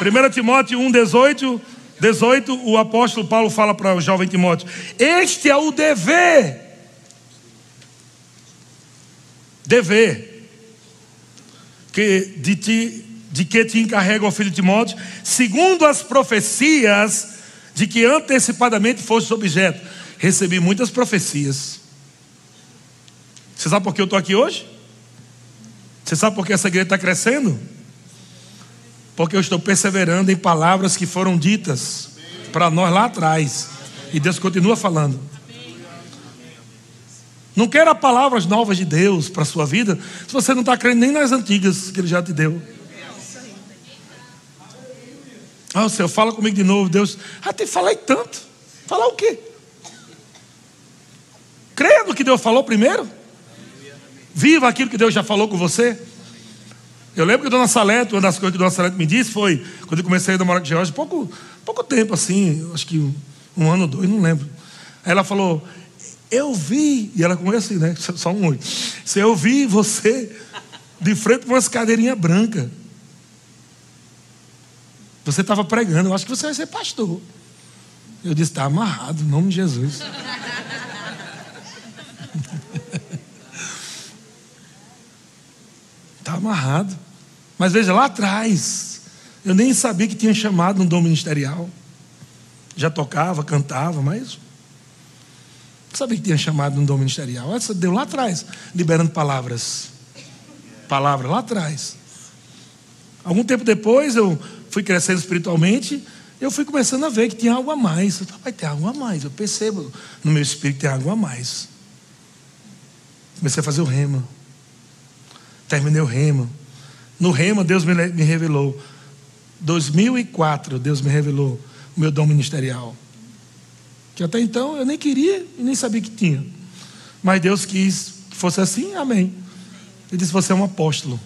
1 Timóteo 1, 18, 18, o apóstolo Paulo fala para o jovem Timóteo: Este é o dever. Dever. Que de ti de que te encarrega o filho Timóteo, segundo as profecias de que antecipadamente fosse objeto. Recebi muitas profecias. Você sabe por que eu estou aqui hoje? Você sabe por que essa igreja está crescendo? Porque eu estou perseverando em palavras que foram ditas para nós lá atrás. E Deus continua falando. Não queira palavras novas de Deus para a sua vida se você não está crendo nem nas antigas que Ele já te deu. Ah, oh, Senhor, fala comigo de novo, Deus. Ah, te falei tanto. Falar o quê? Creia no que Deus falou primeiro. Viva aquilo que Deus já falou com você. Eu lembro que dona Salete, uma das coisas que dona Salete me disse foi, quando eu comecei a namorar com Jorge, pouco, pouco tempo assim, acho que um, um ano ou dois, não lembro. Aí ela falou, eu vi, e ela começou assim, né? Só um. Se eu vi você de frente com umas cadeirinhas brancas. Você estava pregando, eu acho que você vai ser pastor. Eu disse, está amarrado, em nome de Jesus. Está amarrado. Mas veja, lá atrás, eu nem sabia que tinha chamado um dom ministerial. Já tocava, cantava, mas sabia que tinha chamado um dom ministerial. Essa deu lá atrás, liberando palavras. Palavra lá atrás. Algum tempo depois, eu fui crescendo espiritualmente, eu fui começando a ver que tinha algo a mais. Eu ter algo a mais. Eu percebo no meu espírito tem algo a mais. Comecei a fazer o rema. Terminei o rema. No rema, Deus me, me revelou. 2004, Deus me revelou o meu dom ministerial. Que até então eu nem queria e nem sabia que tinha. Mas Deus quis que fosse assim, amém. Ele disse: Você é um apóstolo.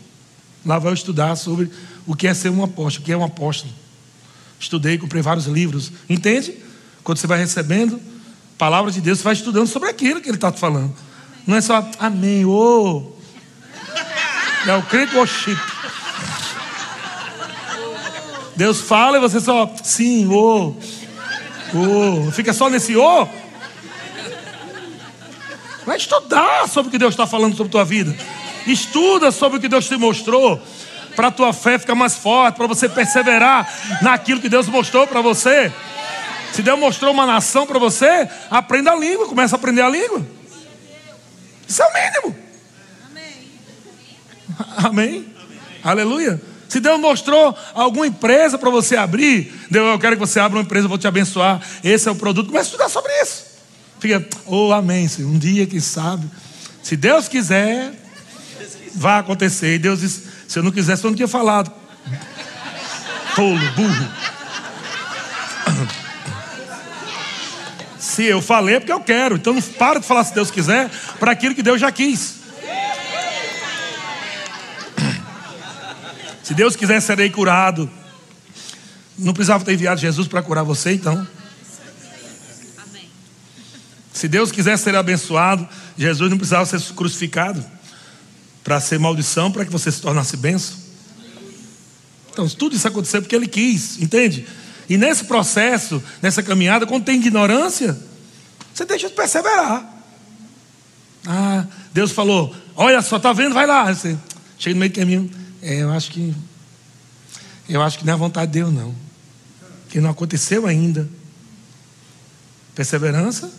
Lá vai eu estudar sobre o que é ser um apóstolo, o que é um apóstolo. Estudei, comprei vários livros. Entende? Quando você vai recebendo palavras de Deus, você vai estudando sobre aquilo que Ele está te falando. Não é só amém, ô. Oh. É o crente worship. Deus fala e você só sim, ô. Oh. Oh, fica só nesse ô. Oh. Vai estudar sobre o que Deus está falando sobre a tua vida. Estuda sobre o que Deus te mostrou. Para a tua fé ficar mais forte, para você perseverar naquilo que Deus mostrou para você. Se Deus mostrou uma nação para você, aprenda a língua, começa a aprender a língua. Isso é o mínimo. Amém. Amém. Aleluia. Se Deus mostrou alguma empresa para você abrir, Deus, eu quero que você abra uma empresa, eu vou te abençoar. Esse é o produto. Comece a estudar sobre isso. Fica, oh, amém. Um dia, quem sabe, se Deus quiser, vai acontecer. E Deus disse: se eu não quisesse, eu não tinha falado. Tolo, burro. Se eu falei é porque eu quero. Então não para de falar se Deus quiser para aquilo que Deus já quis. Se Deus quiser, serei curado. Não precisava ter enviado Jesus para curar você, então. Se Deus quiser ser abençoado, Jesus não precisava ser crucificado para ser maldição, para que você se tornasse bênção. Então, tudo isso aconteceu porque Ele quis, entende? E nesse processo, nessa caminhada, quando tem ignorância, você deixa de perseverar. Ah, Deus falou: Olha só, tá vendo? Vai lá. Você chega no meio do caminho. É, eu acho que. Eu acho que não é a vontade de Deus, não. Que não aconteceu ainda. Perseverança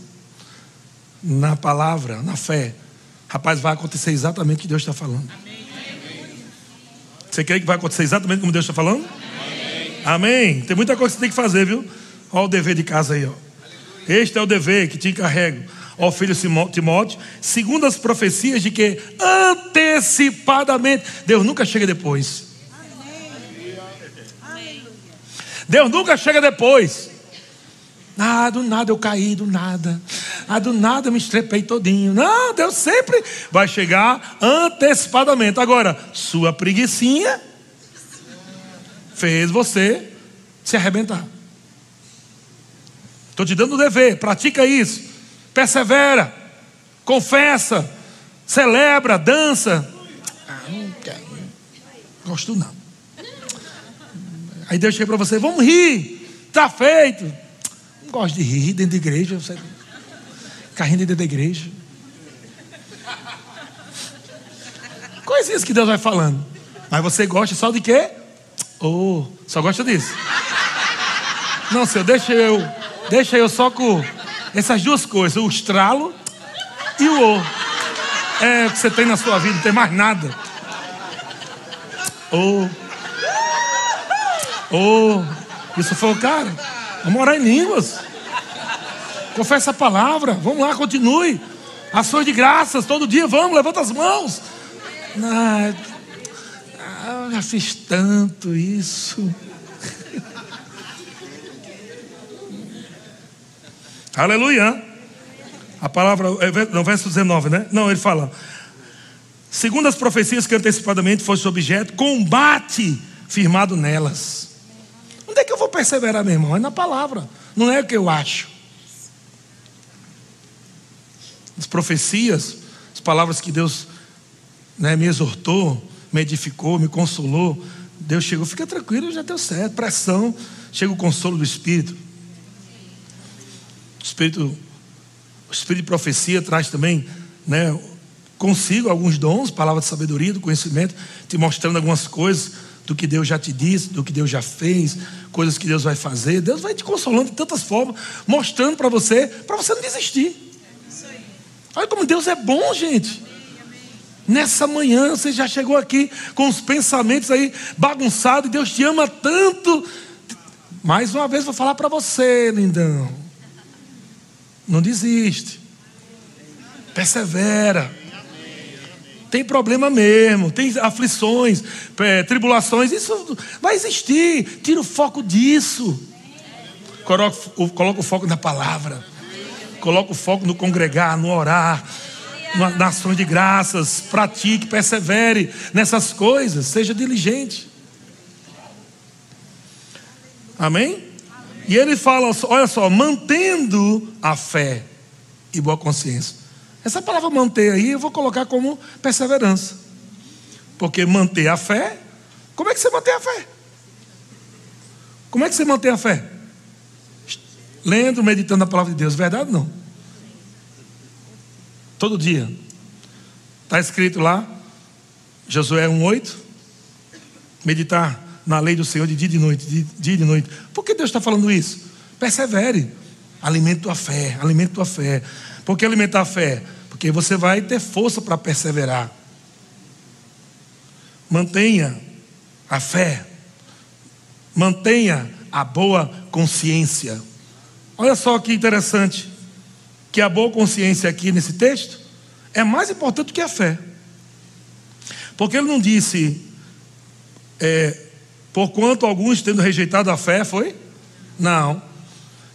na palavra, na fé. Rapaz, vai acontecer exatamente o que Deus está falando. Amém. Você crê que vai acontecer exatamente como Deus está falando? Amém. Amém. Tem muita coisa que você tem que fazer, viu? Olha o dever de casa aí, ó. Este é o dever que te encarrego ó filho Timóteo, segundo as profecias de que antecipadamente, Deus nunca chega depois. Deus nunca chega depois. Ah, do nada eu caí, do nada. Ah, do nada eu me estrepei todinho. Não, Deus sempre vai chegar antecipadamente. Agora, sua preguiçinha fez você se arrebentar. Estou te dando o dever, pratica isso persevera, confessa, celebra, dança. Ah, não quero. Gosto não. Aí Deus chega para você, vamos rir, está feito. Não gosto de rir dentro da igreja. Você... Carrinho dentro da igreja. Coisinhas que Deus vai falando. Mas você gosta só de quê? Oh, só gosta disso. Não, senhor, deixa eu. Deixa eu só com essas duas coisas, o estralo e o. É o que você tem na sua vida, não tem mais nada. Oh. Oh, isso foi cara. Vamos orar em línguas. Confessa a palavra. Vamos lá, continue. Ações de graças todo dia. Vamos, levanta as mãos. Ah, já fiz tanto isso. Aleluia. A palavra, é, no verso 19, né? Não, ele fala: segundo as profecias que antecipadamente fosse objeto, combate firmado nelas. Onde é que eu vou perseverar, meu irmão? É na palavra, não é o que eu acho. As profecias, as palavras que Deus né, me exortou, me edificou, me consolou. Deus chegou, fica tranquilo, já deu certo. Pressão, chega o consolo do Espírito. O Espírito, o Espírito de profecia traz também, né, consigo alguns dons, palavra de sabedoria, do conhecimento, te mostrando algumas coisas do que Deus já te disse, do que Deus já fez, coisas que Deus vai fazer. Deus vai te consolando de tantas formas, mostrando para você, para você não desistir. Olha como Deus é bom, gente. Nessa manhã você já chegou aqui com os pensamentos aí bagunçados, Deus te ama tanto. Mais uma vez vou falar para você, lindão. Não desiste. Persevera. Tem problema mesmo, tem aflições, é, tribulações, isso vai existir. Tira o foco disso. Coloca o foco na palavra. Coloca o foco no congregar, no orar na ações de graças, pratique, persevere nessas coisas, seja diligente. Amém? E ele fala, olha só, mantendo a fé e boa consciência. Essa palavra manter aí eu vou colocar como perseverança. Porque manter a fé, como é que você mantém a fé? Como é que você mantém a fé? Lendo, meditando a palavra de Deus, verdade não? Todo dia. Está escrito lá, Josué 1,8. Meditar na lei do Senhor de dia e de noite, de dia e de noite. Por que Deus está falando isso? Persevere. Alimente tua fé, alimente tua fé. Por que alimentar a fé? Porque você vai ter força para perseverar. Mantenha a fé. Mantenha a boa consciência. Olha só que interessante que a boa consciência aqui nesse texto é mais importante que a fé. Porque ele não disse, é, por quanto alguns tendo rejeitado a fé, foi? Não.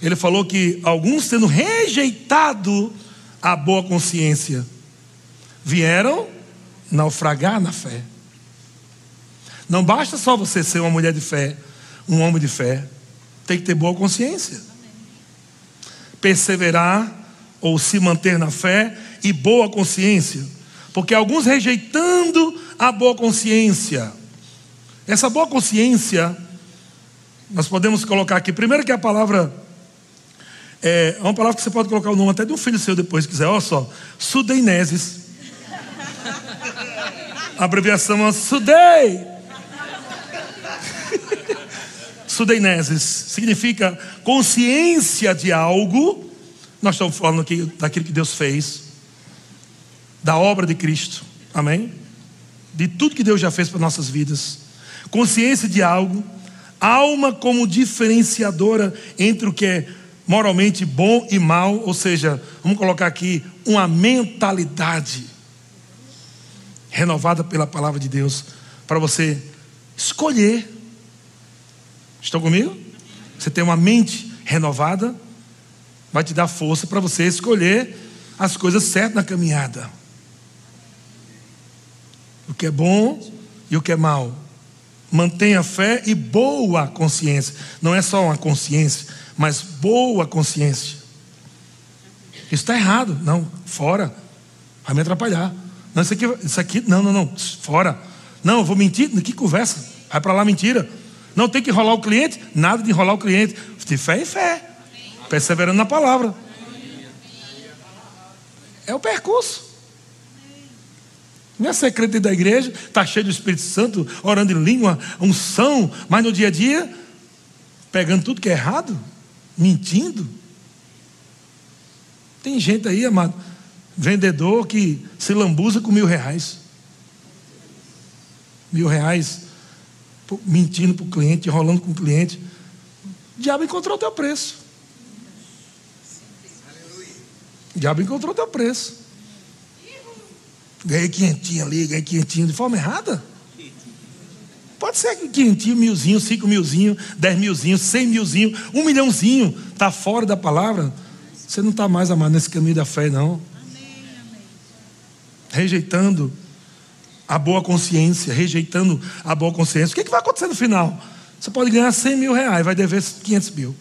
Ele falou que alguns tendo rejeitado a boa consciência, vieram naufragar na fé. Não basta só você ser uma mulher de fé, um homem de fé, tem que ter boa consciência. Perseverar ou se manter na fé e boa consciência. Porque alguns rejeitando a boa consciência. Essa boa consciência, nós podemos colocar aqui, primeiro que a palavra é uma palavra que você pode colocar o nome até de um filho seu depois, se quiser. Olha só, sudeineses. Abreviação é sudei. Sudeineses significa consciência de algo nós estamos falando aqui daquilo que Deus fez, da obra de Cristo, amém? De tudo que Deus já fez para nossas vidas. Consciência de algo, alma como diferenciadora entre o que é moralmente bom e mal, ou seja, vamos colocar aqui uma mentalidade renovada pela palavra de Deus para você escolher. Estão comigo? Você tem uma mente renovada vai te dar força para você escolher as coisas certas na caminhada. O que é bom e o que é mal. Mantenha fé e boa consciência. Não é só uma consciência, mas boa consciência. Isso está errado. Não, fora. Vai me atrapalhar. Não, isso aqui, isso aqui, não, não, não, fora. Não, eu vou mentir. Que conversa? Vai para lá mentira. Não tem que enrolar o cliente? Nada de enrolar o cliente. De fé em fé perseverando na palavra. É o percurso. Não é secreto da igreja, está cheio do Espírito Santo, orando em língua, unção, mas no dia a dia, pegando tudo que é errado, mentindo. Tem gente aí, amado, vendedor que se lambuza com mil reais. Mil reais mentindo para o cliente, enrolando com o cliente. O diabo encontrou o teu preço. O diabo encontrou o teu preço. Ganhei quinhentinho ali, ganhei quinhentinho de forma errada. Pode ser que quinhentinho, milzinho, cinco milzinho, dez milzinho, cem milzinho, um milhãozinho, está fora da palavra. Você não está mais amado nesse caminho da fé, não. Rejeitando a boa consciência, rejeitando a boa consciência. O que, é que vai acontecer no final? Você pode ganhar 100 mil reais, vai dever 500 mil.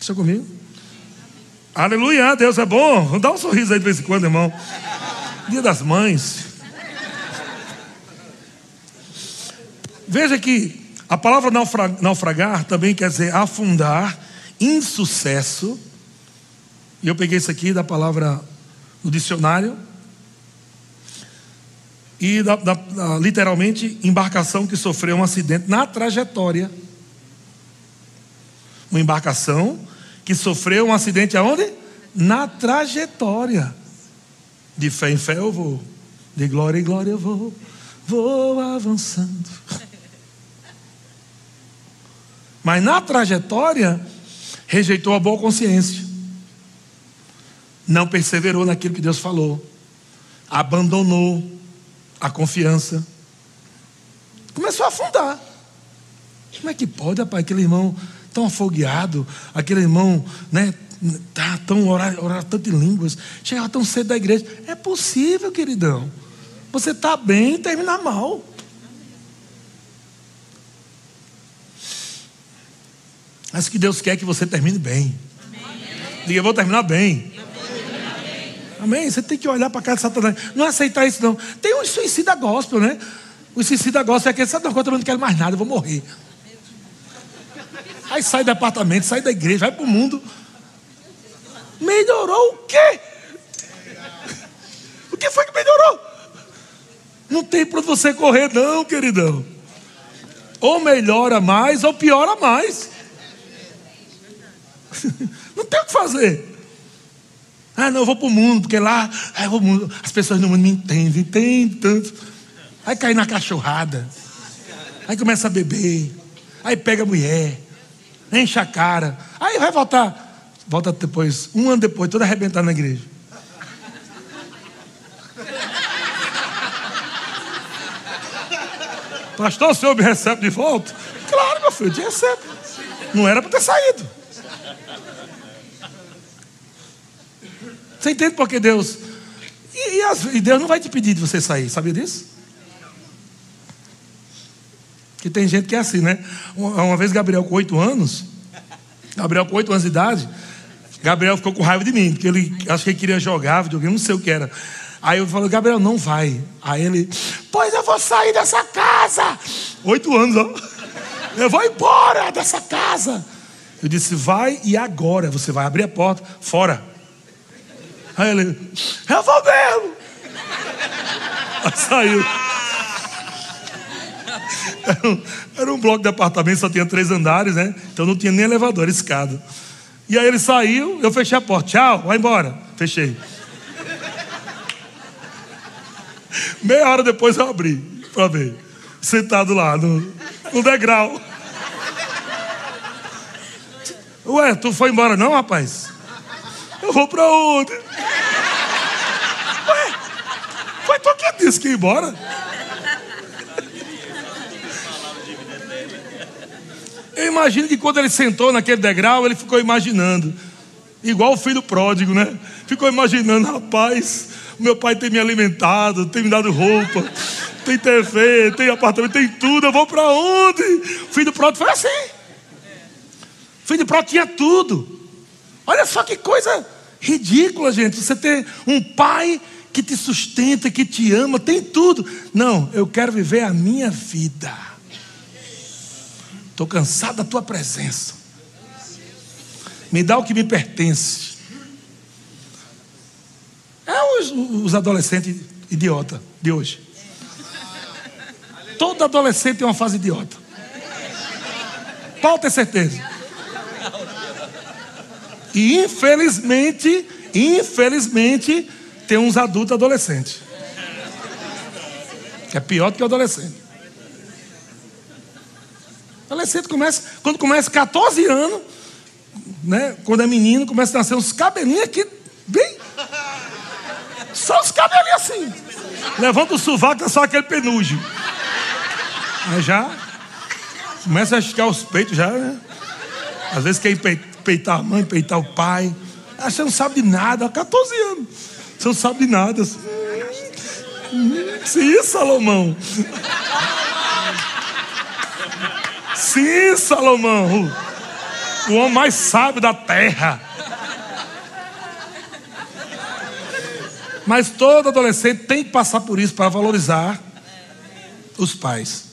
Está comigo? Aleluia, Deus é bom. Dá um sorriso aí de vez em quando, irmão. Dia das mães. Veja que a palavra naufragar também quer dizer afundar, insucesso. E eu peguei isso aqui da palavra no dicionário. E da, da, da, literalmente, embarcação que sofreu um acidente na trajetória. Uma embarcação que sofreu um acidente aonde? Na trajetória. De fé em fé eu vou, de glória em glória eu vou, vou avançando. Mas na trajetória, rejeitou a boa consciência, não perseverou naquilo que Deus falou, abandonou a confiança, começou a afundar. Como é que pode, rapaz, aquele irmão tão afogueado, aquele irmão, né, tá tão orar, orar tanto em línguas, chegava tão cedo da igreja. É possível, queridão. Você está bem e termina mal. Mas que Deus quer que você termine bem. Amém. Diga, eu vou terminar bem. Amém? Você tem que olhar para a cara de Satanás. Não aceitar isso, não. Tem um suicida gospel, né? O suicida gospel é aquele, sabe, eu não quero mais nada, eu vou morrer. Aí sai do apartamento, sai da igreja, vai para o mundo. Melhorou o quê? O que foi que melhorou? Não tem para você correr, não, queridão. Ou melhora mais, ou piora mais. Não tem o que fazer. Ah, não, eu vou para o mundo, porque lá ah, mundo, as pessoas no mundo me entendem, entendem tanto. Aí cai na cachorrada. Aí começa a beber. Aí pega a mulher enche a cara. Aí vai voltar. Volta depois, um ano depois, todo arrebentado na igreja. Pastor, o senhor me recebe de volta? Claro, meu filho, eu te recebo. Não era para ter saído. Você entende por que Deus. E, e, as, e Deus não vai te pedir de você sair, sabia disso? Que tem gente que é assim, né? Uma vez Gabriel com oito anos, Gabriel com oito anos de idade, Gabriel ficou com raiva de mim, porque ele acho que ele queria jogar videogame, não sei o que era. Aí eu falei, Gabriel, não vai. Aí ele, pois eu vou sair dessa casa. Oito anos, ó. Eu vou embora dessa casa. Eu disse, vai e agora você vai abrir a porta, fora. Aí ele, eu vou mesmo. Aí saiu. Era um, era um bloco de apartamento, só tinha três andares, né? Então não tinha nem elevador, escada. E aí ele saiu, eu fechei a porta. Tchau, vai embora. Fechei. Meia hora depois eu abri para ver. Sentado lá no, no degrau. Ué, tu foi embora não, rapaz? Eu vou para onde? Ué, foi tu que disse que ia embora? Eu imagino que quando ele sentou naquele degrau, ele ficou imaginando. Igual o filho pródigo, né? Ficou imaginando, rapaz, meu pai tem me alimentado, tem me dado roupa, tem TV, tem apartamento, tem tudo, eu vou para onde? O filho pródigo foi assim. O filho pródigo tinha tudo. Olha só que coisa ridícula, gente. Você ter um pai que te sustenta, que te ama, tem tudo. Não, eu quero viver a minha vida. Estou cansado da tua presença. Me dá o que me pertence. É os, os adolescentes idiota de hoje. Todo adolescente tem uma fase idiota. Pode ter certeza. E infelizmente, infelizmente, tem uns adultos adolescentes. Que é pior do que adolescente. Adolescente começa, quando começa 14 anos, né? Quando é menino, começa a nascer uns cabelinhos aqui, bem. Só os cabelinhos assim. Levanta o sovaco, é só aquele penugem. Aí já começa a esticar os peitos já, né? Às vezes quer peitar a mãe, peitar o pai. Ah, você não sabe de nada, há 14 anos. Você não sabe de nada. Sim, Salomão. Sim, Salomão. O homem mais sábio da terra. Mas todo adolescente tem que passar por isso para valorizar os pais.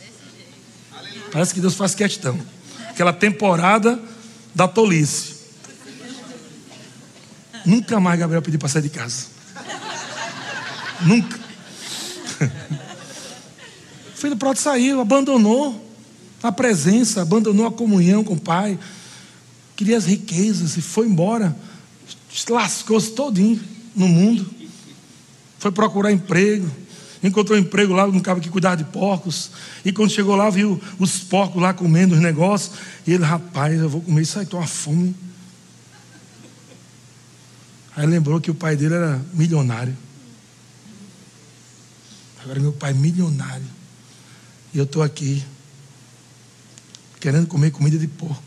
Parece que Deus faz questão. Aquela temporada da tolice. Nunca mais Gabriel pediu para sair de casa. Nunca. O filho pródigo saiu, abandonou a presença, abandonou a comunhão com o pai, queria as riquezas e foi embora, lascou-se todinho no mundo, foi procurar emprego, encontrou um emprego lá no cara que cuidava de porcos, e quando chegou lá viu os porcos lá comendo os negócios, e ele, rapaz, eu vou comer isso aí, estou uma fome. Aí lembrou que o pai dele era milionário. Agora meu pai é milionário. E eu estou aqui querendo comer comida de porco.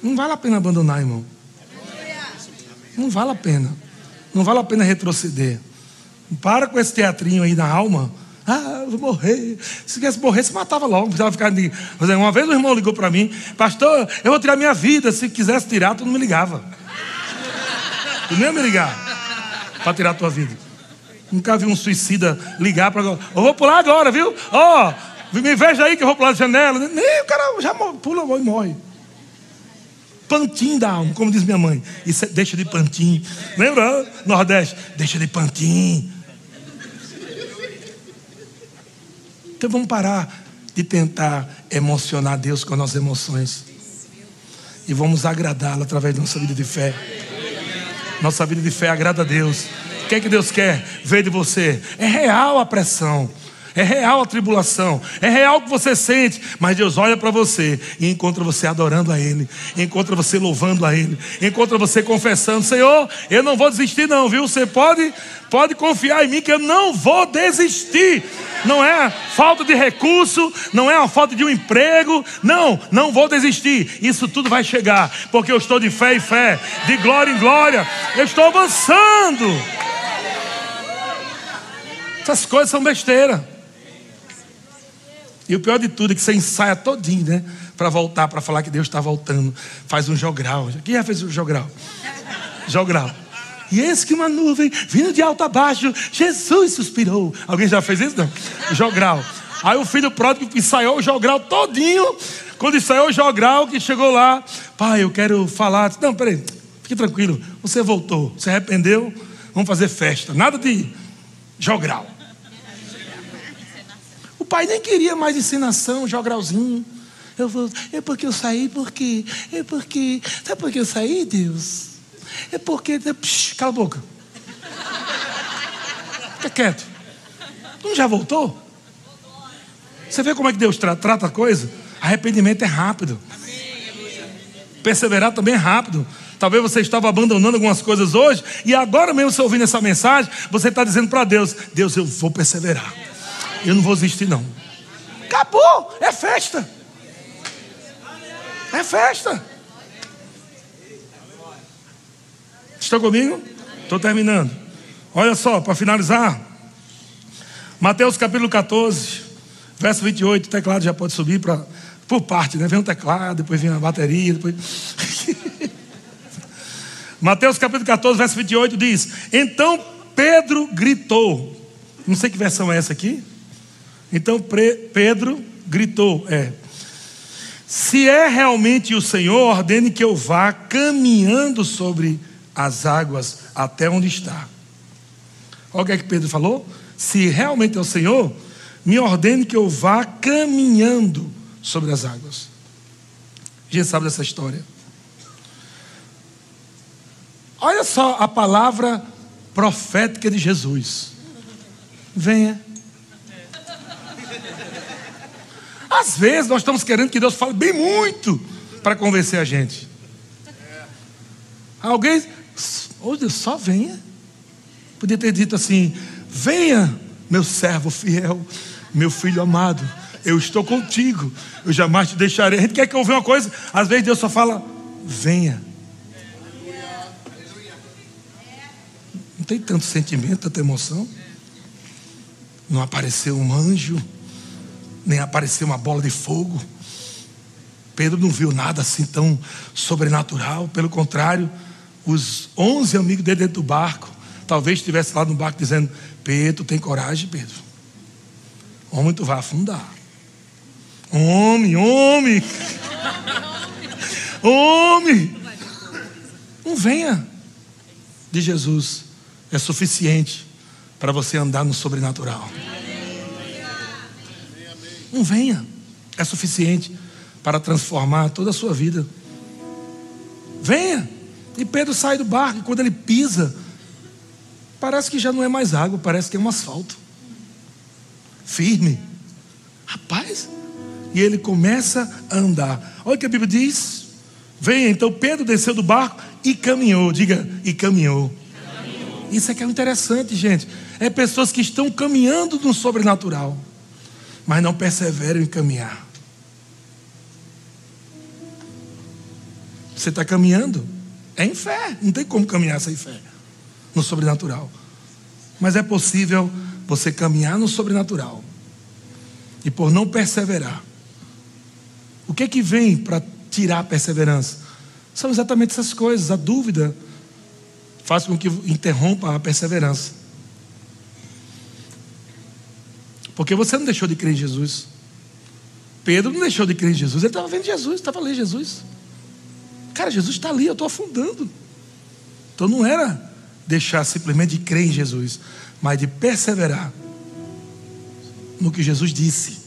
Não vale a pena abandonar, irmão. Não vale a pena. Não vale a pena retroceder. Para com esse teatrinho aí na alma. Ah, eu vou morrer. Se quisesse morrer, se matava logo. Precisava ficar. Uma vez o irmão ligou para mim, pastor, eu vou tirar minha vida. Se quisesse tirar, tu não me ligava. Tu nem ia me ligar para tirar a tua vida. Nunca vi um suicida ligar para. Eu vou pular agora, viu? Ó, oh, me veja aí que eu vou pular da janela. Nem o cara já pula e morre. Pantim da alma, como diz minha mãe. Isso é, deixa de pantim. Lembra? Nordeste, deixa de pantim. Então vamos parar de tentar emocionar Deus com as nossas emoções. E vamos agradá-lo através da nossa vida de fé. Nossa vida de fé agrada a Deus. O que é que Deus quer ver de você? É real a pressão. É real a tribulação, é real o que você sente, mas Deus olha para você e encontra você adorando a Ele, encontra você louvando a Ele, encontra você confessando: Senhor, eu não vou desistir, não, viu? Você pode, pode confiar em mim que eu não vou desistir. Não é falta de recurso, não é a falta de um emprego, não, não vou desistir. Isso tudo vai chegar, porque eu estou de fé em fé, de glória em glória, eu estou avançando. Essas coisas são besteira. E o pior de tudo é que você ensaia todinho, né? Para voltar, para falar que Deus está voltando. Faz um jogral. Quem já fez um jogral? Jogral. E esse que uma nuvem vindo de alto a baixo, Jesus suspirou. Alguém já fez isso? Não. Jogral. Aí o filho pródigo ensaiou o jogral todinho. Quando ensaiou o jogral, que chegou lá, pai, eu quero falar. Não, peraí, fique tranquilo. Você voltou, se arrependeu, vamos fazer festa. Nada de jogral pai nem queria mais ensinação, jogralzinho. Eu vou, é porque eu saí, porque, é porque, sabe por que eu saí, Deus? É porque, psh, cala a boca. Fica quieto. Tu já voltou? Você vê como é que Deus tra trata a coisa? Arrependimento é rápido. Perseverar também é rápido. Talvez você estava abandonando algumas coisas hoje, e agora mesmo você ouvindo essa mensagem, você está dizendo para Deus: Deus, eu vou perseverar. Eu não vou desistir, não. Acabou, é festa. É festa. Estão comigo? Estou terminando. Olha só, para finalizar. Mateus capítulo 14, verso 28. O teclado já pode subir para por parte, né? Vem o teclado, depois vem a bateria, depois. Mateus capítulo 14, verso 28 diz: Então Pedro gritou. Não sei que versão é essa aqui. Então Pedro gritou: É, se é realmente o Senhor, ordene que eu vá caminhando sobre as águas até onde está. Olha o que é que Pedro falou? Se realmente é o Senhor, me ordene que eu vá caminhando sobre as águas. Gente sabe dessa história. Olha só a palavra profética de Jesus. Venha. Às vezes nós estamos querendo que Deus fale bem muito para convencer a gente. Alguém, oh Deus, só venha. Podia ter dito assim: venha, meu servo fiel, meu filho amado, eu estou contigo, eu jamais te deixarei. A gente quer que eu uma coisa, às vezes Deus só fala: venha. Não tem tanto sentimento, tanta emoção. Não apareceu um anjo nem apareceu uma bola de fogo. Pedro não viu nada assim tão sobrenatural, pelo contrário, os onze amigos dele dentro do barco, talvez estivesse lá no barco dizendo: Pedro, tem coragem, Pedro. Homem, tu vai afundar. Homem, homem. homem. Não venha de Jesus. É suficiente para você andar no sobrenatural. Não venha, é suficiente para transformar toda a sua vida. Venha. E Pedro sai do barco, e quando ele pisa, parece que já não é mais água, parece que é um asfalto. Firme. Rapaz. E ele começa a andar. Olha o que a Bíblia diz. Venha, então Pedro desceu do barco e caminhou. Diga, e caminhou. caminhou. Isso é que é interessante, gente. É pessoas que estão caminhando no sobrenatural mas não perseveram em caminhar. Você está caminhando, é em fé, não tem como caminhar sem fé no sobrenatural. Mas é possível você caminhar no sobrenatural e por não perseverar. O que é que vem para tirar a perseverança? São exatamente essas coisas. A dúvida faz com que interrompa a perseverança. Porque você não deixou de crer em Jesus. Pedro não deixou de crer em Jesus. Ele estava vendo Jesus, estava lendo Jesus. Cara, Jesus está ali, eu estou afundando. Então não era deixar simplesmente de crer em Jesus, mas de perseverar no que Jesus disse.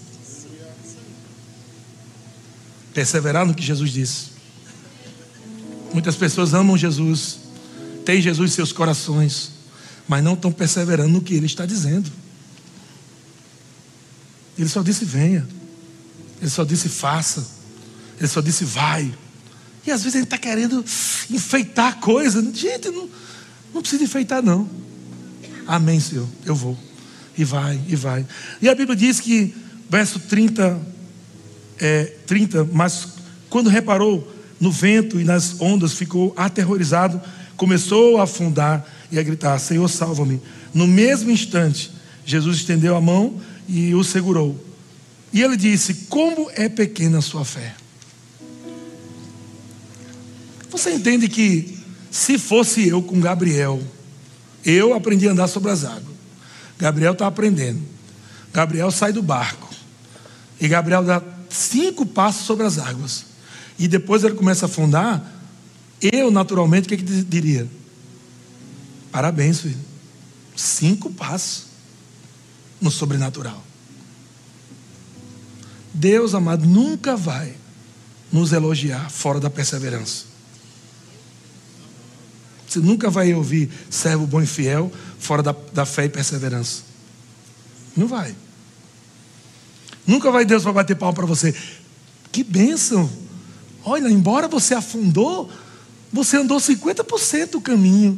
Perseverar no que Jesus disse. Muitas pessoas amam Jesus, têm Jesus em seus corações, mas não estão perseverando no que ele está dizendo. Ele só disse venha. Ele só disse faça. Ele só disse vai. E às vezes a gente está querendo enfeitar a coisa. Gente, não, não precisa enfeitar, não. Amém, Senhor. Eu vou. E vai, e vai. E a Bíblia diz que, verso 30, é, 30, mas quando reparou no vento e nas ondas, ficou aterrorizado, começou a afundar e a gritar: Senhor, salva-me. No mesmo instante, Jesus estendeu a mão e o segurou. E ele disse: Como é pequena a sua fé. Você entende que se fosse eu com Gabriel, eu aprendi a andar sobre as águas. Gabriel está aprendendo. Gabriel sai do barco. E Gabriel dá cinco passos sobre as águas. E depois ele começa a afundar. Eu, naturalmente, o que, que diria? Parabéns, filho. Cinco passos no sobrenatural. Deus, amado, nunca vai nos elogiar fora da perseverança. Você nunca vai ouvir servo bom e fiel fora da, da fé e perseverança. Não vai. Nunca vai Deus vai bater palma para você. Que bênção! Olha, embora você afundou, você andou 50% do caminho.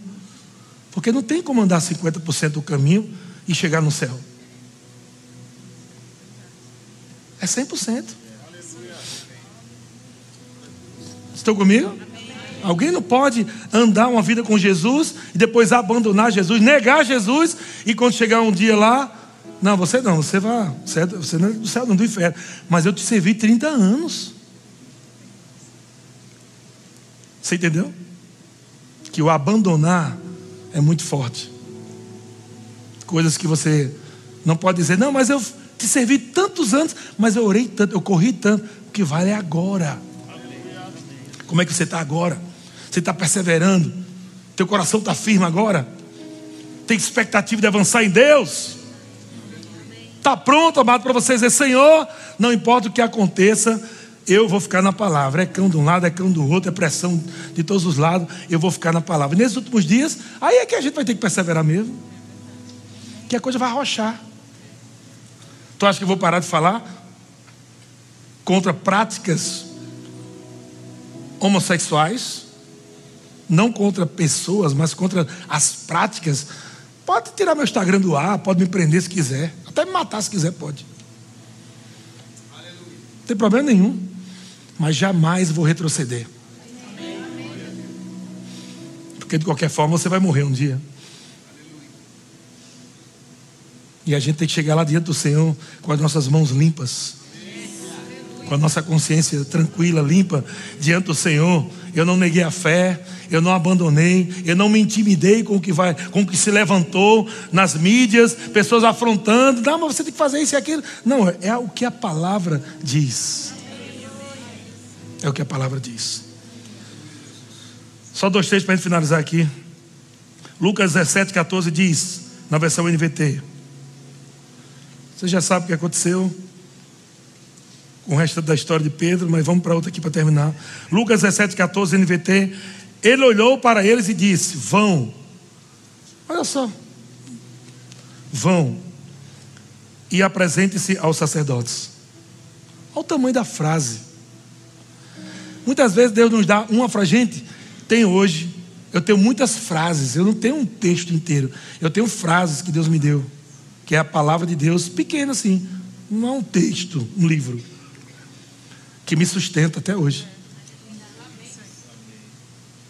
Porque não tem como andar 50% do caminho e chegar no céu. É 100%. Estão comigo? Alguém não pode andar uma vida com Jesus e depois abandonar Jesus, negar Jesus e quando chegar um dia lá, não, você não, você vai, você, é, não é do céu, não do inferno, mas eu te servi 30 anos. Você entendeu? Que o abandonar é muito forte. Coisas que você não pode dizer, não, mas eu te servi tantos anos, mas eu orei tanto, eu corri tanto. O que vale é agora. Como é que você está agora? Você está perseverando? Teu coração está firme agora? Tem expectativa de avançar em Deus? Está pronto, amado, para você dizer: Senhor, não importa o que aconteça, eu vou ficar na palavra. É cão de um lado, é cão do outro, é pressão de todos os lados. Eu vou ficar na palavra. E nesses últimos dias, aí é que a gente vai ter que perseverar mesmo. Que a coisa vai arrochar. Tu acha que eu vou parar de falar contra práticas homossexuais? Não contra pessoas, mas contra as práticas. Pode tirar meu Instagram do ar, pode me prender se quiser. Até me matar se quiser, pode. Não tem problema nenhum. Mas jamais vou retroceder. Porque de qualquer forma você vai morrer um dia. E a gente tem que chegar lá diante do Senhor com as nossas mãos limpas. Com a nossa consciência tranquila, limpa, diante do Senhor. Eu não neguei a fé, eu não abandonei, eu não me intimidei com o que vai, com o que se levantou nas mídias, pessoas afrontando, não, mas você tem que fazer isso e aquilo. Não, é o que a palavra diz. É o que a palavra diz. Só dois textos para a gente finalizar aqui. Lucas 17, 14 diz, na versão NVT. Você já sabe o que aconteceu com o resto da história de Pedro, mas vamos para outra aqui para terminar. Lucas 17, 14, NVT. Ele olhou para eles e disse: Vão. Olha só. Vão e apresente-se aos sacerdotes. Olha o tamanho da frase. Muitas vezes Deus nos dá uma frase. Gente, tem hoje, eu tenho muitas frases, eu não tenho um texto inteiro. Eu tenho frases que Deus me deu, que é a palavra de Deus, pequena assim. Não é um texto, um livro, que me sustenta até hoje.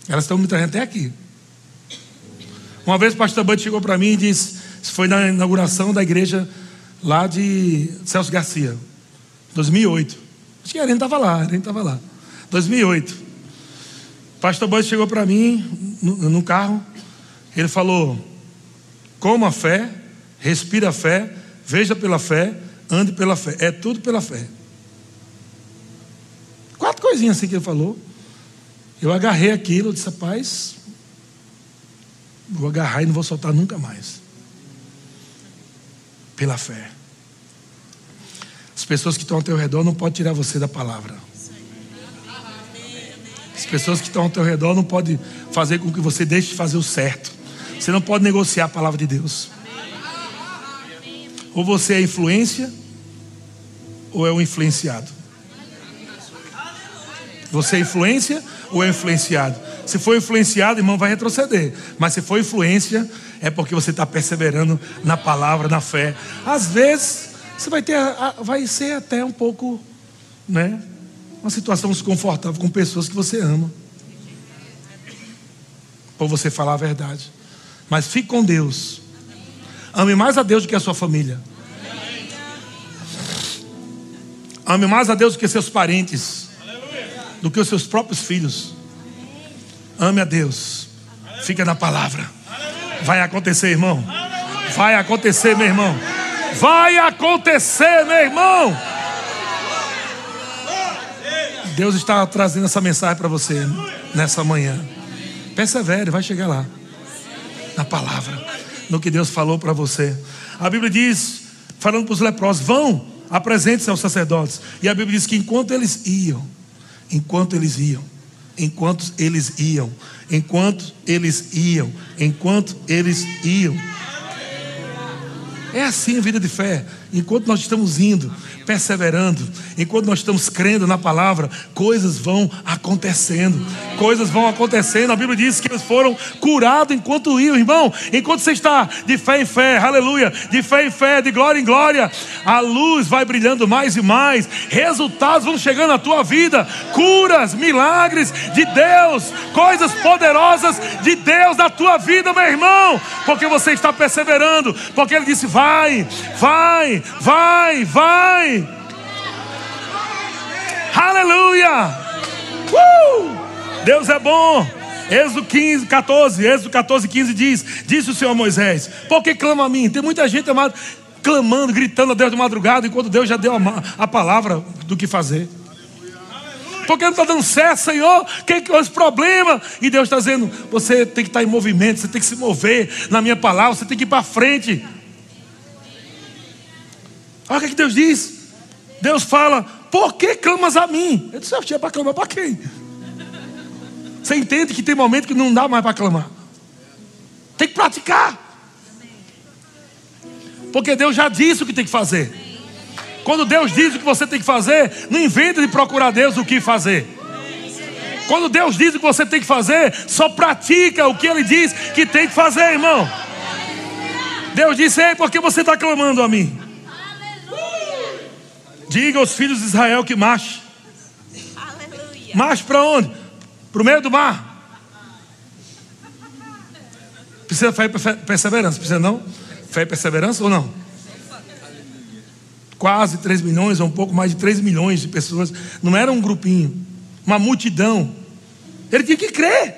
Elas estão me trazendo até aqui. Uma vez o pastor Bud chegou para mim e disse: foi na inauguração da igreja lá de Celso Garcia, 2008. Acho que a Arena estava lá, a Arena estava lá. 2008. O pastor Bud chegou para mim no, no carro, ele falou: coma a fé, respira a fé, veja pela fé, ande pela fé. É tudo pela fé. Quatro coisinhas assim que ele falou. Eu agarrei aquilo, disse, rapaz, vou agarrar e não vou soltar nunca mais. Pela fé. As pessoas que estão ao teu redor não podem tirar você da palavra. As pessoas que estão ao teu redor não podem fazer com que você deixe de fazer o certo. Você não pode negociar a palavra de Deus. Ou você é influência, ou é o influenciado. Você é influência ou é influenciado? Se for influenciado, irmão, vai retroceder. Mas se for influência, é porque você está perseverando na palavra, na fé. Às vezes, você vai ter, vai ser até um pouco, né? Uma situação desconfortável com pessoas que você ama. Por você falar a verdade. Mas fique com Deus. Ame mais a Deus do que a sua família. Ame mais a Deus do que seus parentes do que os seus próprios filhos. Ame a Deus. Fica na palavra. Vai acontecer, irmão. Vai acontecer, meu irmão. Vai acontecer, meu irmão. Deus está trazendo essa mensagem para você nessa manhã. Persevere, vai chegar lá. Na palavra, no que Deus falou para você. A Bíblia diz, falando para os leprosos: vão, apresente-se aos sacerdotes. E a Bíblia diz que enquanto eles iam, enquanto eles iam, enquanto eles iam, enquanto eles iam, enquanto eles iam. É assim a vida de fé. Enquanto nós estamos indo, perseverando, enquanto nós estamos crendo na palavra, coisas vão acontecendo. Coisas vão acontecendo. A Bíblia diz que eles foram curados enquanto iam, irmão. Enquanto você está de fé em fé, aleluia, de fé em fé, de glória em glória, a luz vai brilhando mais e mais. Resultados vão chegando à tua vida. Curas, milagres de Deus, coisas poderosas de Deus na tua vida, meu irmão, porque você está perseverando, porque ele disse: vai, vai, vai, vai. Aleluia! Uh! Deus é bom. Êxodo 15, 14, Êxodo 14, 15 diz: Disse o Senhor Moisés: Por que clama a mim? Tem muita gente amado, clamando, gritando a Deus de madrugada, enquanto Deus já deu a, a palavra do que fazer. Porque não está dando certo, Senhor? Que, que é esse problema? E Deus está dizendo: você tem que estar em movimento, você tem que se mover na minha palavra, você tem que ir para frente. Olha o que Deus diz. Deus fala Por que clamas a mim? Eu disse: Eu tinha para clamar para quem? Você entende que tem momento que não dá mais para clamar. Tem que praticar. Porque Deus já disse o que tem que fazer. Quando Deus diz o que você tem que fazer, não inventa de procurar Deus o que fazer. Quando Deus diz o que você tem que fazer, só pratica o que Ele diz que tem que fazer, irmão. Deus disse: Ei, por que você está clamando a mim? Diga aos filhos de Israel que marche. Marche para onde? Para o meio do mar. Precisa fé e perseverança, precisa não? Fé e perseverança ou não? Quase 3 milhões, ou um pouco mais de 3 milhões de pessoas. Não era um grupinho, uma multidão. Ele tinha que crer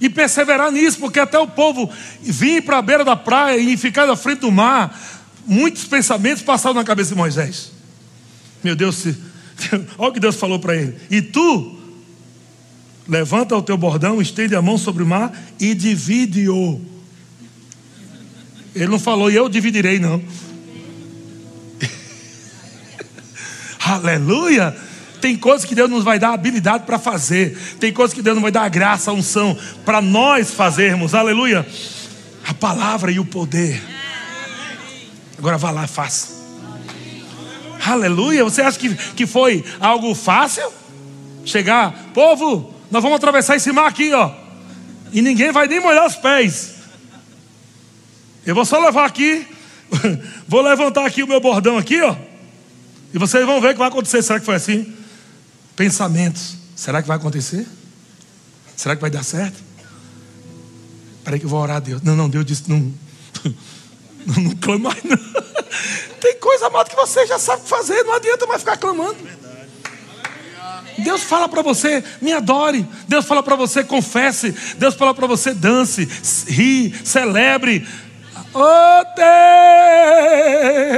e perseverar nisso, porque até o povo vir para a beira da praia e ficar na frente do mar, muitos pensamentos passaram na cabeça de Moisés. Meu Deus, se... olha o que Deus falou para ele. E tu, levanta o teu bordão, estende a mão sobre o mar e divide-o. Ele não falou, e eu dividirei, não. Aleluia! Tem coisas que Deus nos vai dar habilidade para fazer. Tem coisas que Deus nos vai dar a graça, a unção para nós fazermos. Aleluia! A palavra e o poder. Agora vá lá, faça. Aleluia! Você acha que, que foi algo fácil? Chegar, povo, nós vamos atravessar esse mar aqui, ó. E ninguém vai nem molhar os pés. Eu vou só levar aqui, vou levantar aqui o meu bordão aqui, ó. E vocês vão ver o que vai acontecer. Será que foi assim? Pensamentos. Será que vai acontecer? Será que vai dar certo? Peraí que eu vou orar a Deus. Não, não, Deus disse, não. Não, não mais, não. Tem coisa mais que você já sabe fazer, não adianta mais ficar clamando. Deus fala para você, me adore. Deus fala para você, confesse. Deus fala para você, dance, ri, celebre. Oh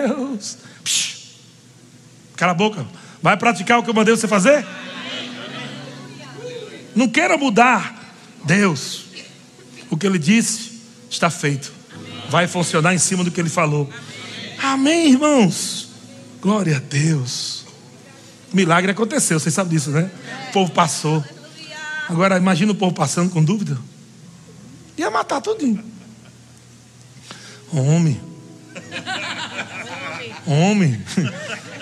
Deus! Psh. Cala a boca. Vai praticar o que eu mandei você fazer? Não queira mudar. Deus, o que ele disse está feito. Vai funcionar em cima do que ele falou. Amém, irmãos. Glória a Deus. Milagre aconteceu, vocês sabem disso, né? O povo passou. Agora imagina o povo passando com dúvida. Ia matar tudinho. Homem. Homem.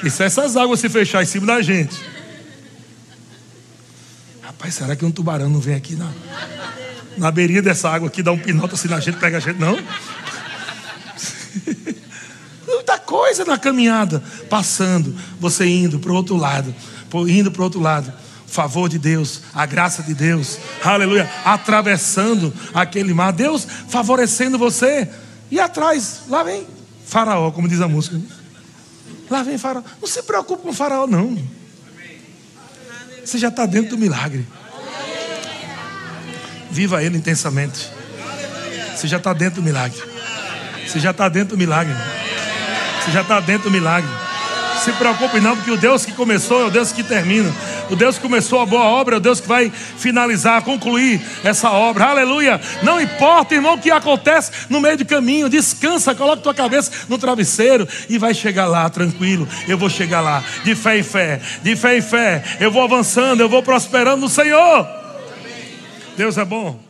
E se essas águas se fechar em cima da gente? Rapaz, será que um tubarão não vem aqui na, na beirinha dessa água aqui, dá um pinote assim na gente, pega a gente? Não. Muita coisa na caminhada, passando, você indo para o outro lado, indo para o outro lado. Favor de Deus, a graça de Deus, aleluia, atravessando aquele mar, Deus favorecendo você, e atrás, lá vem Faraó, como diz a música. Lá vem Faraó. Não se preocupe com Faraó, não. Você já está dentro do milagre. Viva ele intensamente. Você já está dentro do milagre. Você já está dentro do milagre. Você já está dentro do milagre. Se preocupe não, porque o Deus que começou é o Deus que termina. O Deus que começou a boa obra é o Deus que vai finalizar, concluir essa obra. Aleluia. Não importa, irmão, o que acontece no meio do caminho. Descansa, coloca tua cabeça no travesseiro e vai chegar lá tranquilo. Eu vou chegar lá, de fé em fé, de fé em fé. Eu vou avançando, eu vou prosperando no Senhor. Deus é bom.